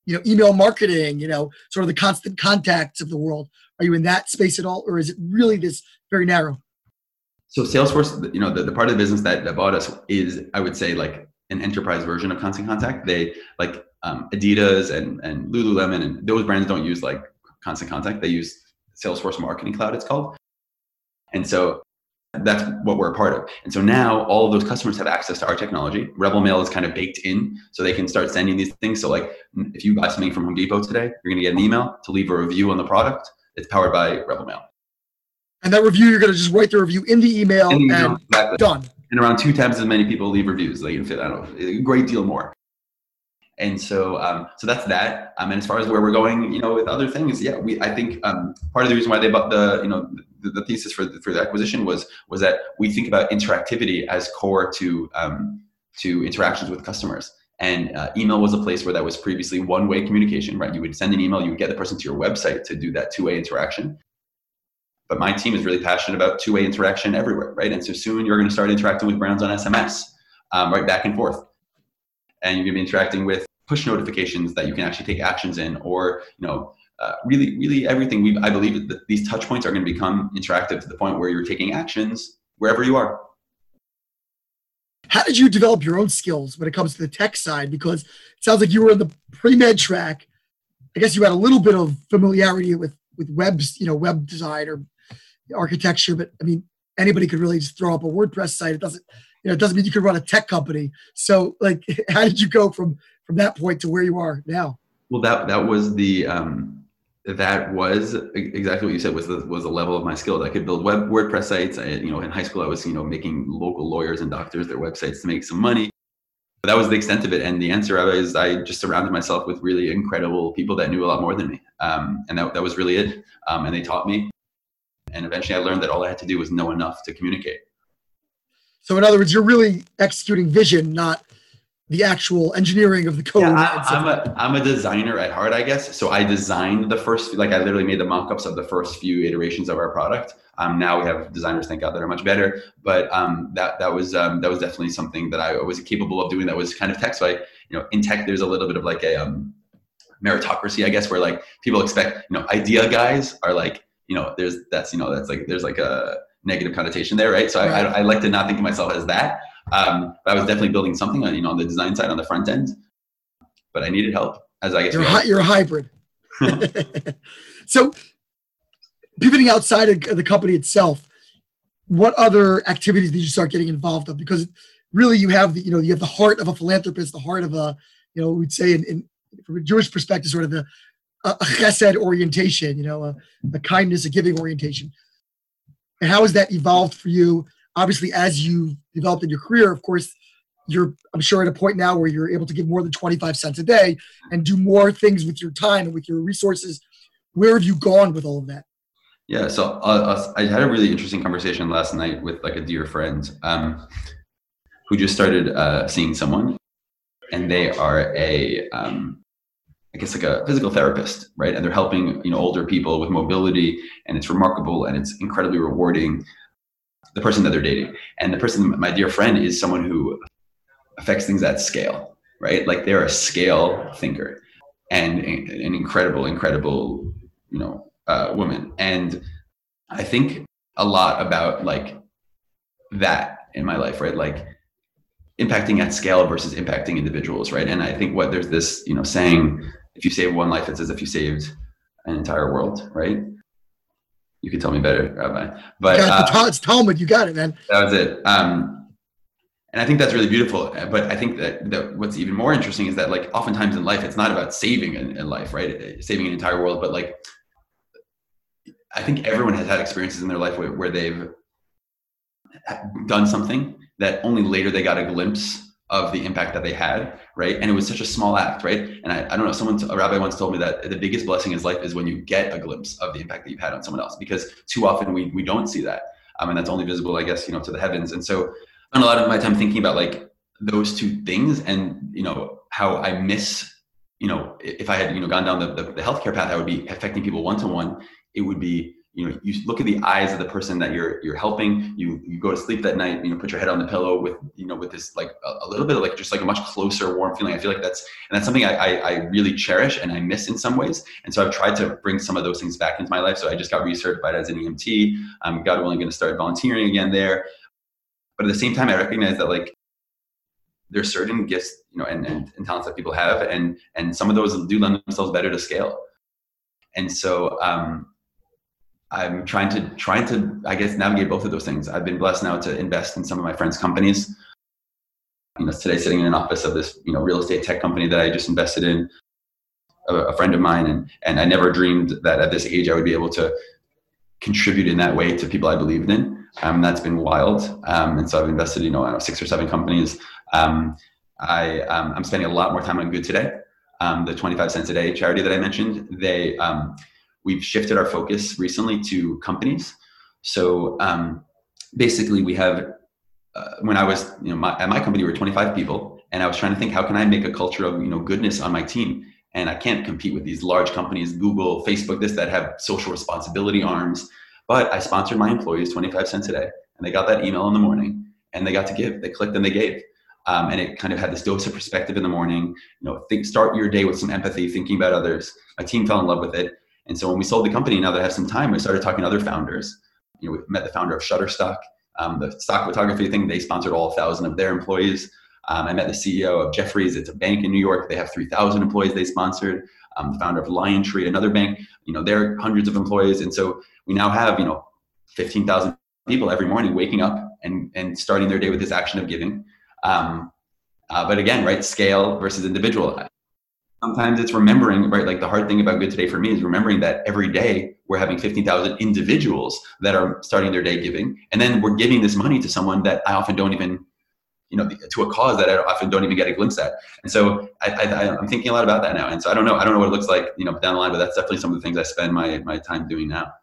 you know email marketing? You know, sort of the constant contacts of the world. Are you in that space at all, or is it really this very narrow? So Salesforce, you know, the, the part of the business that, that bought us is, I would say, like an enterprise version of Constant Contact. They like um, Adidas and and Lululemon and those brands don't use like Constant Contact. They use Salesforce Marketing Cloud. It's called. And so that's what we're a part of. And so now all of those customers have access to our technology. Rebel Mail is kind of baked in, so they can start sending these things. So like, if you buy something from Home Depot today, you're going to get an email to leave a review on the product. It's powered by Rebel Mail. And that review, you're going to just write the review in the email, in the email and exactly. done. And around two times as many people leave reviews. Like, I don't know, a great deal more. And so, um, so that's that. Um, and as far as where we're going, you know, with other things, yeah, we, I think um, part of the reason why they bought the, you know, the, the thesis for the, for the acquisition was was that we think about interactivity as core to um, to interactions with customers. And uh, email was a place where that was previously one-way communication, right? You would send an email, you would get the person to your website to do that two-way interaction but my team is really passionate about two-way interaction everywhere, right? And so soon you're going to start interacting with brands on SMS, um, right back and forth, and you're going to be interacting with push notifications that you can actually take actions in, or you know, uh, really, really everything. We I believe that these touch points are going to become interactive to the point where you're taking actions wherever you are. How did you develop your own skills when it comes to the tech side? Because it sounds like you were in the pre-med track. I guess you had a little bit of familiarity with with web, you know, web design or architecture, but I mean, anybody could really just throw up a WordPress site. It doesn't, you know, it doesn't mean you could run a tech company. So, like, <laughs> how did you go from from that point to where you are now? Well, that that was the um, that was exactly what you said was the was the level of my skills. I could build web WordPress sites. I, you know, in high school, I was you know making local lawyers and doctors their websites to make some money. But that was the extent of it. And the answer is I just surrounded myself with really incredible people that knew a lot more than me, um, and that that was really it. Um, and they taught me and eventually I learned that all I had to do was know enough to communicate. So, in other words, you're really executing vision, not the actual engineering of the code. Yeah, I, am a I'm a designer at heart, I guess. So I designed the first, like I literally made the mock-ups of the first few iterations of our product. Um, now we have designers, thank God, that are much better. But um, that that was um, that was definitely something that I was capable of doing. That was kind of tech. So I, you know, in tech, there's a little bit of like a um, meritocracy, I guess, where like people expect, you know, idea guys are like you know, there's that's you know that's like there's like a negative connotation there, right? So right. I, I, I, like to not think of myself as that. Um, but I was definitely building something on you know on the design side on the front end, but I needed help as I guess you're, hi- you're a hybrid. <laughs> <laughs> so pivoting outside of the company itself, what other activities did you start getting involved in? Because really, you have the you know you have the heart of a philanthropist, the heart of a you know we'd say in, in from a Jewish perspective, sort of the a, chesed orientation, you know, a, a kindness, a giving orientation. And how has that evolved for you? Obviously, as you developed in your career, of course, you're I'm sure at a point now where you're able to give more than 25 cents a day and do more things with your time and with your resources. Where have you gone with all of that? Yeah, so uh, I had a really interesting conversation last night with like a dear friend um, who just started uh, seeing someone, and they are a um, I guess like a physical therapist, right? And they're helping you know older people with mobility, and it's remarkable and it's incredibly rewarding. The person that they're dating, and the person, my dear friend, is someone who affects things at scale, right? Like they're a scale thinker, and an incredible, incredible, you know, uh, woman. And I think a lot about like that in my life, right? Like impacting at scale versus impacting individuals, right? And I think what there's this, you know, saying if you save one life, it's as if you saved an entire world, right? You could tell me better, Rabbi. But uh, it's Talmud. You got it, man. That was it. Um, and I think that's really beautiful. But I think that, that, what's even more interesting is that, like, oftentimes in life, it's not about saving a, a life, right? Saving an entire world, but like, I think everyone has had experiences in their life where, where they've done something that only later they got a glimpse of the impact that they had, right? And it was such a small act, right? And I, I don't know, someone, a rabbi once told me that the biggest blessing in life is when you get a glimpse of the impact that you've had on someone else, because too often we, we don't see that. Um, and that's only visible, I guess, you know, to the heavens. And so I spend a lot of my time thinking about like those two things and you know how I miss you know if I had you know gone down the, the, the healthcare path, I would be affecting people one to one. It would be you know you look at the eyes of the person that you're you're helping. You you go to sleep that night you know put your head on the pillow with you know with this like a, a little bit of like just like a much closer warm feeling. I feel like that's and that's something I, I, I really cherish and i miss in some ways. And so i've tried to bring some of those things back into my life. So i just got recertified as an emt i'm god willing going to start volunteering again there. But at the same time i recognize that like there's certain gifts you know and, and, and talents that people have and and some of those do lend themselves better to scale. And so um I'm trying to trying to I guess navigate both of those things. I've been blessed now to invest in some of my friends' companies. You know, today sitting in an office of this you know real estate tech company that I just invested in, a, a friend of mine, and and I never dreamed that at this age I would be able to contribute in that way to people I believed in. Um, that's been wild. Um, and so I've invested, you know, know six or seven companies. Um, I, um, I'm spending a lot more time on Good Today, um, the 25 cents a day charity that I mentioned. They, um, we've shifted our focus recently to companies. So um, basically, we have uh, when I was you know my, at my company we were 25 people, and I was trying to think how can I make a culture of you know goodness on my team. And I can't compete with these large companies, Google, Facebook, this that have social responsibility arms. But I sponsored my employees 25 cents a day, and they got that email in the morning, and they got to give. They clicked and they gave. Um, and it kind of had this dose of perspective in the morning. You know, think, start your day with some empathy, thinking about others. My team fell in love with it, and so when we sold the company, now that I have some time, we started talking to other founders. You know, we met the founder of Shutterstock, um, the stock photography thing. They sponsored all thousand of their employees. Um, I met the CEO of Jefferies. It's a bank in New York. They have 3,000 employees they sponsored. Um, the founder of LionTree, another bank. You know, they're hundreds of employees. And so we now have, you know, 15,000 people every morning waking up and, and starting their day with this action of giving. Um, uh, but again, right, scale versus individual sometimes it's remembering right like the hard thing about good today for me is remembering that every day we're having 15,000 individuals that are starting their day giving and then we're giving this money to someone that I often don't even you know to a cause that I often don't even get a glimpse at. And so I, I, I'm thinking a lot about that now and so I don't know I don't know what it looks like you know down the line but that's definitely some of the things I spend my my time doing now.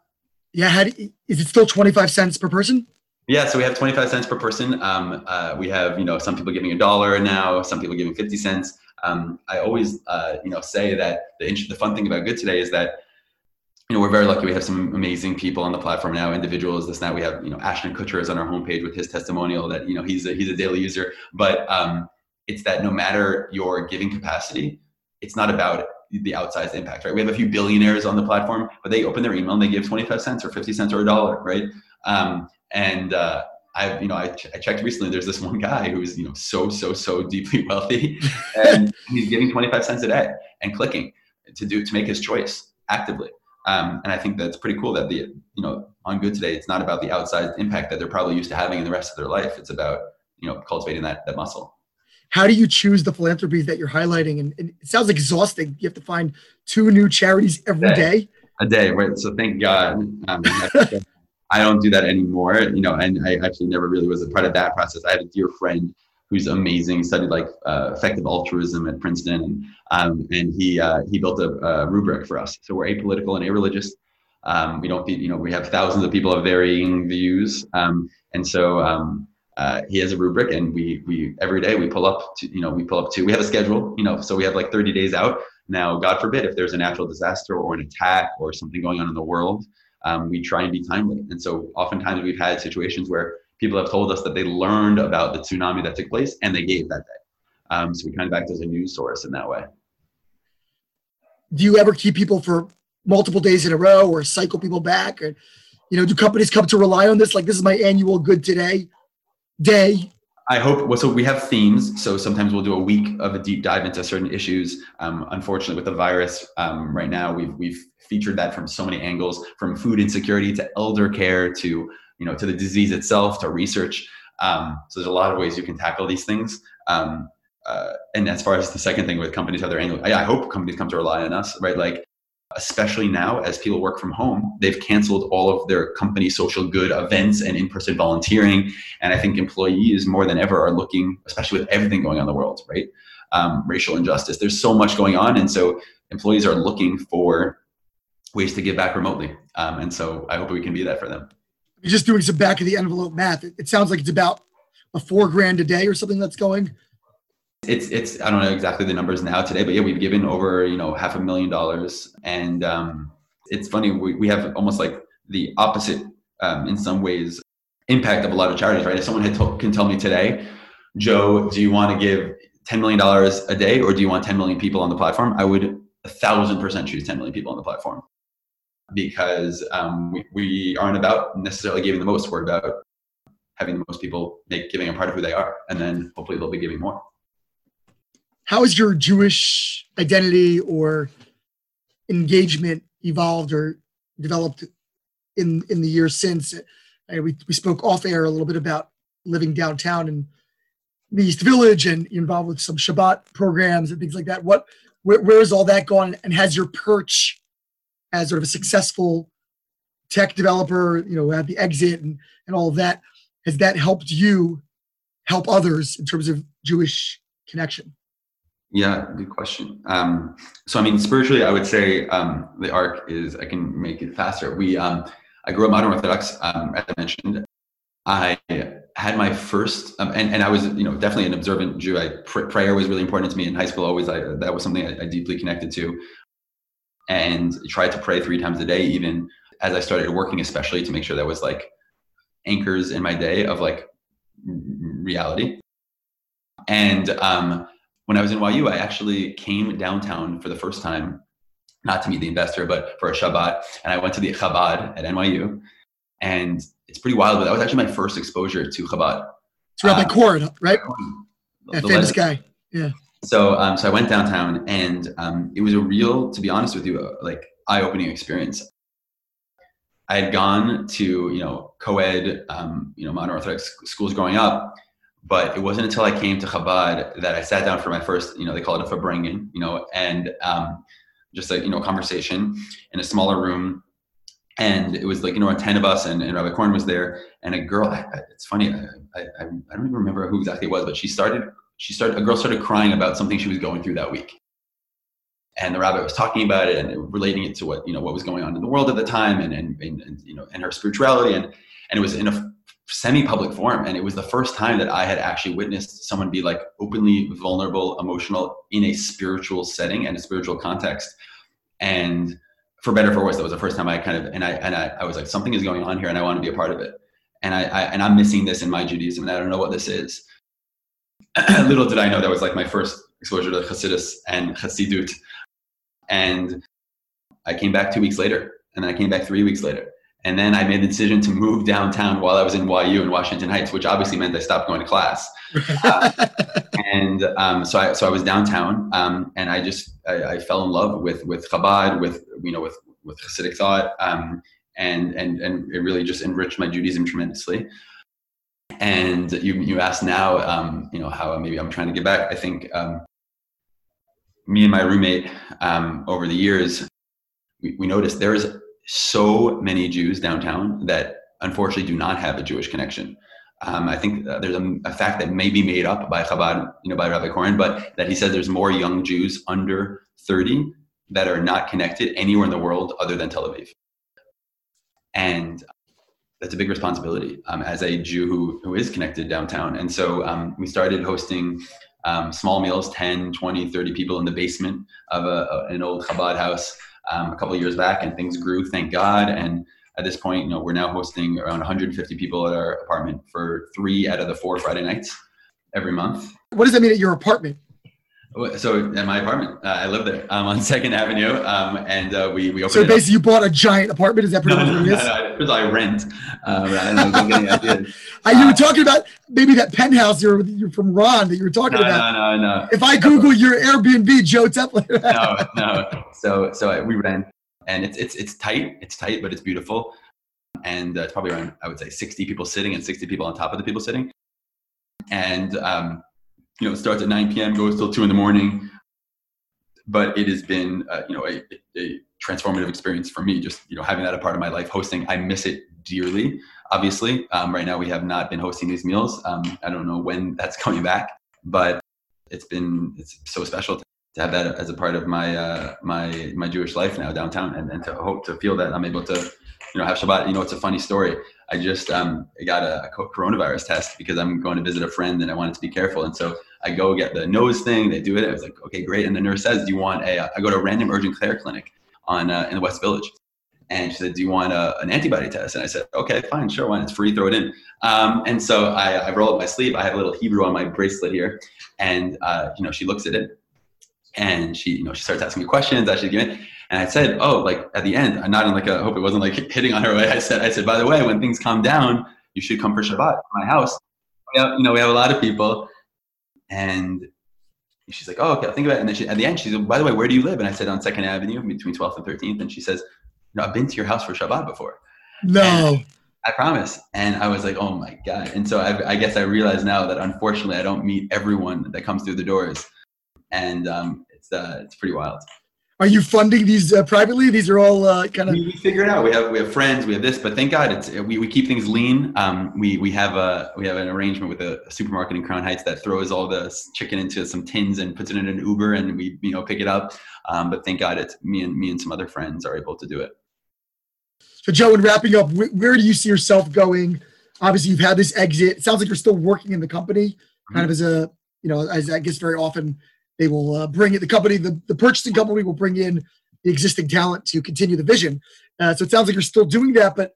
Yeah how do, is it still 25 cents per person? Yeah, so we have 25 cents per person. Um, uh, we have, you know, some people giving a dollar now, some people giving 50 cents um, I always uh, you know say that the the fun thing about Good today is that you know we're very lucky. We have some amazing people on the platform now, individuals. This now we have you know Ashton Kutcher is on our homepage with his testimonial that you know he's a, he's a daily user. But um, it's that no matter your giving capacity, it's not about the outsized impact, right? We have a few billionaires on the platform, but they open their email and they give 25 cents or 50 cents or a dollar, right? Um, and uh, I, you know, I, ch- I, checked recently. There's this one guy who's, you know, so so so deeply <laughs> wealthy, and he's giving 25 cents a day and clicking to do to make his choice actively. Um, and I think that's pretty cool that the, you know, on Good Today, it's not about the outside impact that they're probably used to having in the rest of their life. It's about, you know, cultivating that that muscle. How do you choose the philanthropies that you're highlighting? And, and it sounds exhausting. You have to find two new charities every day. a day. day. A day, right? So thank God. Um, I don't do that anymore, you know, and I actually never really was a part of that process. I had a dear friend who's amazing, studied like uh, effective altruism at Princeton, and um, and he uh, he built a, a, rubric for us. So we're apolitical and irreligious. Um, we don't, you know, we have thousands of people of varying views, um, and so um, uh, he has a rubric, and we we every day we pull up, to, you know, we pull up to. We have a schedule, you know, so we have like 30 days out. Now, God forbid, if there's a natural disaster or an attack or something going on in the world, um, we try and be timely. And so oftentimes we've had situations where people have told us that they learned about the tsunami that took place and they gave that day. Um, so we kind of act as a news source in that way. Do you ever keep people for multiple days in a row or cycle people back? Or, you know, do companies come to rely on this? Like, this is my annual good today day. I hope. So we have themes. So sometimes we'll do a week of a deep dive into certain issues. Um, unfortunately, with the virus um, right now, we've we've featured that from so many angles, from food insecurity to elder care to you know to the disease itself to research. Um, so there's a lot of ways you can tackle these things. Um, uh, and as far as the second thing with companies, how they're I, I hope companies come to rely on us, right? Like especially now as people work from home, they've canceled all of their company social good events and in-person volunteering. And I think employees more than ever are looking, especially with everything going on in the world, right? Um, racial injustice. There's so much going on. And so employees are looking for ways to give back remotely. Um, and so I hope we can be that for them. You're just doing some back of the envelope math. It sounds like it's about a four grand a day or something that's going? It's it's I don't know exactly the numbers now today, but yeah, we've given over you know half a million dollars, and um, it's funny we, we have almost like the opposite um, in some ways impact of a lot of charities, right? If someone had to, can tell me today, Joe, do you want to give $10 million a day or do you want 10 million people on the platform? I would a thousand percent choose 10 million people on the platform because um, we, we aren't about necessarily giving the most. We're about having the most people make giving a part of who they are. And then hopefully they'll be giving more. How has your Jewish identity or engagement evolved or developed in, in the years since? Uh, we, we spoke off air a little bit about living downtown in the East Village and involved with some Shabbat programs and things like that. What, where, where is all that gone? And has your perch as sort of a successful tech developer, you know, at the exit and, and all of that, has that helped you help others in terms of Jewish connection? Yeah, good question. Um, so, I mean, spiritually, I would say um, the arc is I can make it faster. We, um, I grew up modern Orthodox, um, as I mentioned. I had my first, um, and, and I was, you know, definitely an observant Jew. I pr- prayer was really important to me in high school. Always, I, that was something I, I deeply connected to, and tried to pray three times a day. Even as I started working, especially to make sure that was like anchors in my day of like reality. And um, when I was in YU, I actually came downtown for the first time not to meet the investor, but for a Shabbat. And I went to the Chabad at NYU. And it's pretty wild, but that was actually my first exposure to Chabad. It's Rabbi um, Korn, right? That famous guy. Yeah. So, um, so I went downtown, and um, it was a real, to be honest with you, uh, like eye-opening experience. I had gone to you know co-ed, um, you know modern Orthodox schools growing up, but it wasn't until I came to Chabad that I sat down for my first, you know, they call it a farbrengen, you know, and um, just a you know conversation in a smaller room. And it was like you know 10 of us and, and rabbi Korn was there. And a girl it's funny I, I, I don't even remember who exactly it was but she started she started a girl started crying about something she was going through that week. And the rabbi was talking about it and relating it to what you know what was going on in the world at the time and and, and, and you know and her spirituality. And and it was in a semi-public forum and it was the first time that i had actually witnessed someone be like openly vulnerable emotional in a spiritual setting and a spiritual context and for better or for worse that was the first time i kind of and i and i, I was like something is going on here and i want to be a part of it and I, I and i'm missing this in my judaism and i don't know what this is <clears throat> little did i know that was like my first exposure to Hasidus and Hasidut. And I came back two weeks later, and then I came back three weeks later. And then I made the decision to move downtown while I was in YU in Washington Heights, which obviously meant I stopped going to class. <laughs> uh, and um, so, I, so I was downtown, um, and I just I, I, fell in love with with Chabad, with you know with with Hasidic thought, um, and and and it really just enriched my Judaism tremendously. And you you asked now, um, you know how maybe I'm trying to get back. I think um, me and my roommate um, over the years, we, we noticed there is so many Jews downtown that unfortunately do not have a Jewish connection. Um, I think uh, there's a, a, fact that may be made up by Chabad, you know, by Rabbi Korn, but that he said there's more young Jews under 30 that are not connected anywhere in the world other than Tel Aviv. And that's a big responsibility um, as a Jew who, who is connected downtown. And so um, we started hosting um, small meals, 10, 20, 30 people in the basement of a, an old Chabad house um, a couple years back, and things grew, thank God. And at this point, you know, we're now hosting around 150 people at our apartment for three out of the four Friday nights every month. What does that mean at your apartment? So in my apartment, uh, I live there um, on <laughs> Second Avenue, um, and uh, we we opened. So basically, you bought a giant apartment. Is that pretty no, much no, what it is? No, no, I rent. Um, I <laughs> uh, you were talking about maybe that penthouse you're, you're from Ron that you were talking no, about. No, no, no. If I Google your Airbnb, Joe Teplow. <laughs> no, no. So so we rent, and it's it's it's tight. It's tight, but it's beautiful. And uh, it's probably around I would say 60 people sitting and 60 people on top of the people sitting. And um, you know, starts at 9 p.m., goes till two in the morning. But it has been uh, you know a, a, transformative experience for me just you know having that a part of my life hosting. I miss it dearly obviously. Um, right now we have not been hosting these meals. Um, i don't know when that's <laughs> coming back but it's been it's so special to, to have that as a part of my uh, my my jewish life now downtown and, and to hope to feel that i'm able to you know have shabbat. You know it's a funny story I just um, got a coronavirus test because I'm going to visit a friend and I wanted to be careful. And so I go get the nose thing. They do it. I was like, okay, great. And the nurse says, do you want a? I go to a random urgent care clinic on uh, in the West Village. And she said, "Do you want a, an antibody test?" And I said, "Okay, fine, sure. Why? It's free. Throw it in." Um, and so I, I, roll up my sleeve. I have a little Hebrew on my bracelet here, and uh, you know, she looks at it, and she, you know, she starts asking me questions. I should give it. And I said, "Oh, like at the end, I'm not in like a. I hope it wasn't like <laughs> hitting on her. Way. I said, I said, by the way, when things calm down, you should come for Shabbat to my house. We have, you know, we have a lot of people, and she's like, oh, okay, I'll think about it. And then she, at the end, she's like, by the way, where do you live? And I said, on Second Avenue, between 12th and 13th. And she says, no, I've been to your house for Shabbat before. No. And I promise. And I was like, oh my God. And so I, I, guess I realize now that unfortunately I don't meet everyone that comes through the doors. And um, it's, uh, it's pretty wild. Are you funding these uh, privately? These are all uh, kind of. We, we, figure it out. We have we have friends. We have this, but thank God it's we, we keep things lean. Um, we we have a we have an arrangement with a, supermarket in Crown Heights that throws all the chicken into some tins and puts it in an Uber, and we you know pick it up. Um, but thank God it's me and me and some other friends are able to do it. So Joe, in wrapping up, where, do you see yourself going? Obviously, you've had this exit. It sounds like you're still working in the company, mm-hmm. kind of as a you know as I guess very often they will uh, bring in the company, the, the purchasing company will bring in the existing talent to continue the vision. Uh, so it sounds like you're still doing that, but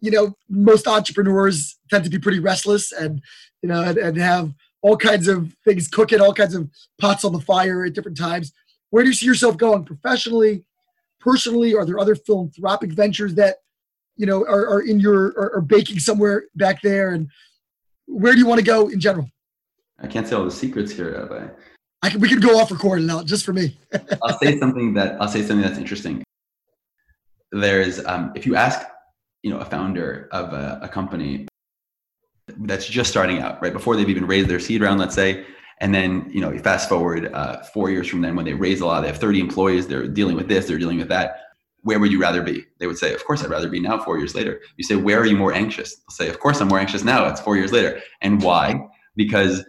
you know, most entrepreneurs tend to be pretty restless and you know, and, and have all kinds of things cooking, all kinds of pots on the fire at different times. Where do you see yourself going professionally, personally? Are there other philanthropic ventures that you know are, are in your are, are baking somewhere back there? And where do you want to go in general? I can't say all the secrets here, Rabbi. I can, we could go off recording now just for me. <laughs> I'll say something that I'll say something that's interesting. There's um, if you ask, you know, a founder of a, a company that's just starting out, right before they've even raised their seed round, let's say, and then you know, you fast forward uh, four years from then when they raise a lot, they have 30 employees, they're dealing with this, they're dealing with that. Where would you rather be? They would say, of course, I'd rather be now. Four years later, you say, where are you more anxious? They'll say, of course, I'm more anxious now. It's four years later, and why? Because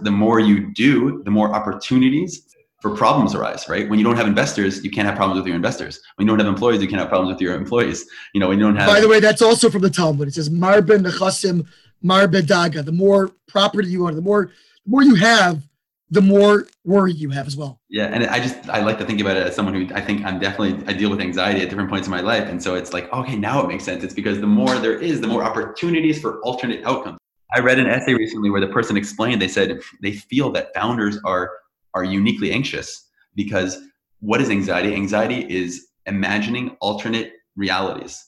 the more you do, the more opportunities for problems arise, right? When you don't have investors, you can't have problems with your investors. When you don't have employees, you can't have problems with your employees. You know, when you don't have. By the way, that's also from the Talmud. It says marbe nechasim, marbe daga. The more property you own, the more the more you have, the more worry you have as well. Yeah, and I just I like to think about it as someone who I think I'm definitely I deal with anxiety at different points in my life, and so it's like okay, now it makes sense. It's because the more there is, the more opportunities for alternate outcomes. I read an essay recently where the person explained they said they feel that founders are are uniquely anxious because what is anxiety? Anxiety is imagining alternate realities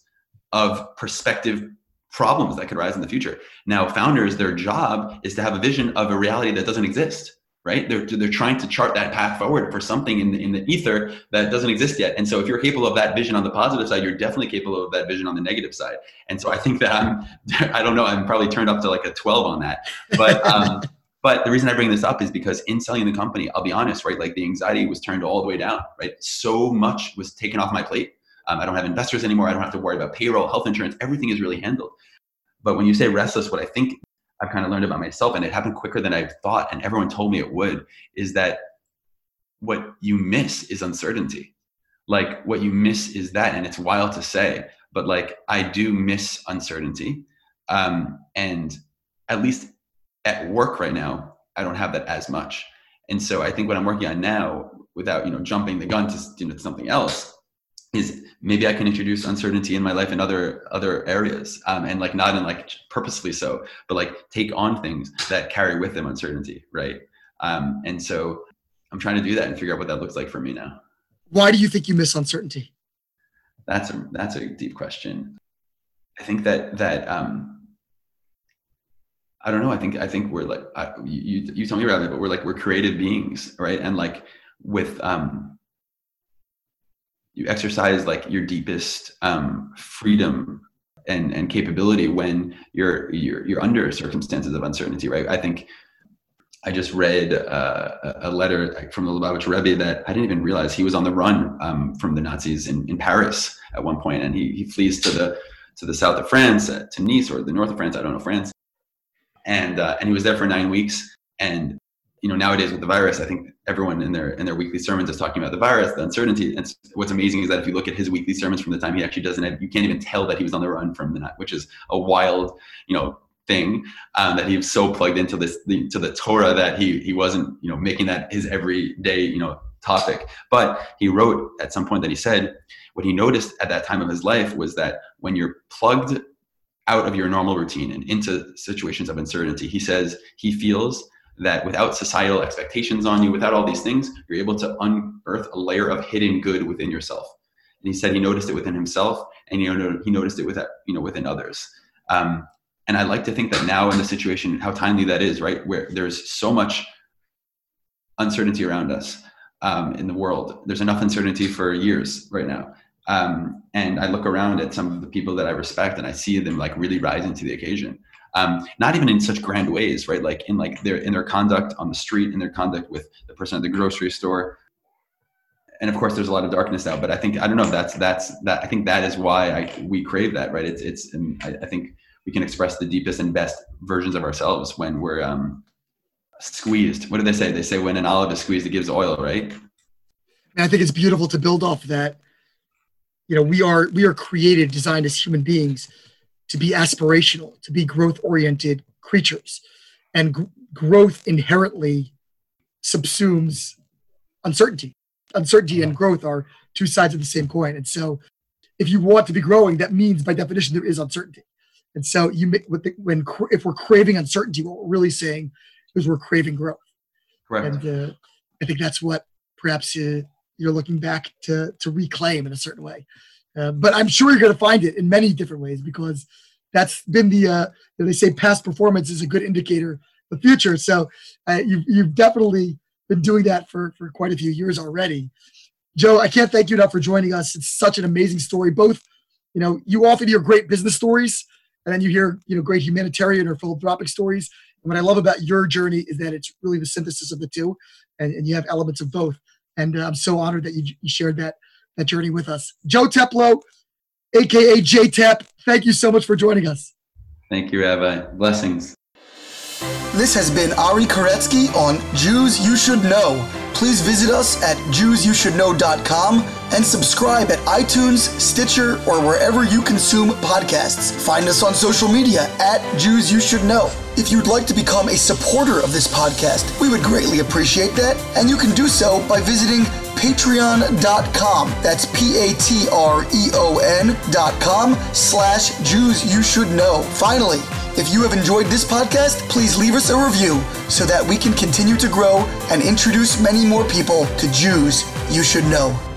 of perspective problems that could arise in the future. Now, founders, their job is to have a vision of a reality that doesn't exist right? They're, they're trying to chart that path forward for something in the, in the ether that doesn't exist yet. And so if you're capable of that vision on the positive side, you're definitely capable of that vision on the negative side. And so I think that I'm, <laughs> I don't know, I'm probably turned up to like a 12 on that. But, um, <laughs> but the reason I bring this up is because in selling the company, I'll be honest, right? Like the anxiety was turned all the way down, right? So much was taken off my plate. Um, I don't have investors anymore. I don't have to worry about payroll, health insurance. Everything is really handled. But when you say restless, what I think I've kind of learned about myself, and it happened quicker than I thought, and everyone told me it would, is that what you miss is uncertainty. Like what you miss is that, and it's wild to say, but like I do miss uncertainty. Um, and at least at work right now, I don't have that as much. And so I think what I'm working on now, without you know jumping the gun to you know something else, is maybe I can introduce uncertainty in my life in other other areas, um, and like not in like purposely so, but like take on things that carry with them uncertainty, right? Um, and so I'm trying to do that and figure out what that looks like for me now. Why do you think you miss uncertainty? That's a that's a deep question. I think that that um, I don't know. I think I think we're like I, you you tell me about it, but we're like we're creative beings, right? And like with um you exercise like your deepest um, freedom and, and capability when you're, you're you're under circumstances of uncertainty, right? I think I just read uh, a letter from the Lubavitch Rebbe that I didn't even realize he was on the run um, from the Nazis in, in Paris at one point, and he, he flees to the to the south of France, uh, to Nice or the north of France, I don't know France, and uh, and he was there for nine weeks, and you know nowadays with the virus i think everyone in their in their weekly sermons is talking about the virus the uncertainty. And what's amazing is that if you look at his weekly sermons from the time he actually doesn't have you can't even tell that he was on the run from the night which is a wild you know thing um, that he was so plugged into this the, to the torah that he he wasn't you know making that his everyday you know topic. But he wrote at some point that he said what he noticed at that time of his life was that when you're plugged out of your normal routine and into situations of uncertainty he says he feels that without societal expectations on you, without all these things, you're able to unearth a layer of hidden good within yourself. And he said he noticed it within himself, and he, he noticed it with you know within others. Um, and I like to think that now in the situation, how timely that is, right? Where there's so much uncertainty around us um, in the world. There's enough uncertainty for years right now. Um, and I look around at some of the people that I respect, and I see them like really rising to the occasion um, not even in such grand ways, right? Like in like their in their conduct on the street, in their conduct with the person at the grocery store. And of course, there's a lot of darkness out, but I think I don't know. That's that's that. I think that is why I, we crave that, right? It's it's. I, I think we can express the deepest and best versions of ourselves when we're um, squeezed. What do they say? They say when an olive is squeezed, it gives oil, right? And I think it's beautiful to build off that. You know, we are we are created, designed as human beings to be aspirational, to be growth oriented creatures. And g- growth inherently subsumes uncertainty. Uncertainty and growth are two sides of the same coin. And so, if you want to be growing, that means by definition there is uncertainty. And so, you the, when if we're craving uncertainty, what we're really saying is we're craving growth. Correct. And uh, I think that's what perhaps uh, you're looking back to to reclaim in a certain way. Uh, but I'm sure you're going to find it in many different ways because that's been the uh, they say past performance is a good indicator of the future. So uh, you've you've definitely been doing that for for quite a few years already. Joe, I can't thank you enough for joining us. It's such an amazing story. Both, you know, you often hear great business stories, and then you hear you know great humanitarian or philanthropic stories. And what I love about your journey is that it's really the synthesis of the two, and, and you have elements of both. And uh, I'm so honored that you, you shared that that journey with us. Joe Teplow, aka J JTEP, thank you so much for joining us. Thank you, Rabbi. Blessings. This has been Ari Koretzky on Jews You Should Know. Please visit us at JewsYouShouldKnow.com and subscribe at iTunes, Stitcher, or wherever you consume podcasts. Find us on social media at Jews You Should Know. If you'd like to become a supporter of this podcast, we would greatly appreciate that, and you can do so by visiting patreon.com. That's P-A-T-R-E-O-N dot com slash Jews You Should Know. Finally, if you have enjoyed this podcast, please leave us a review so that we can continue to grow and introduce many more people to Jews you should know.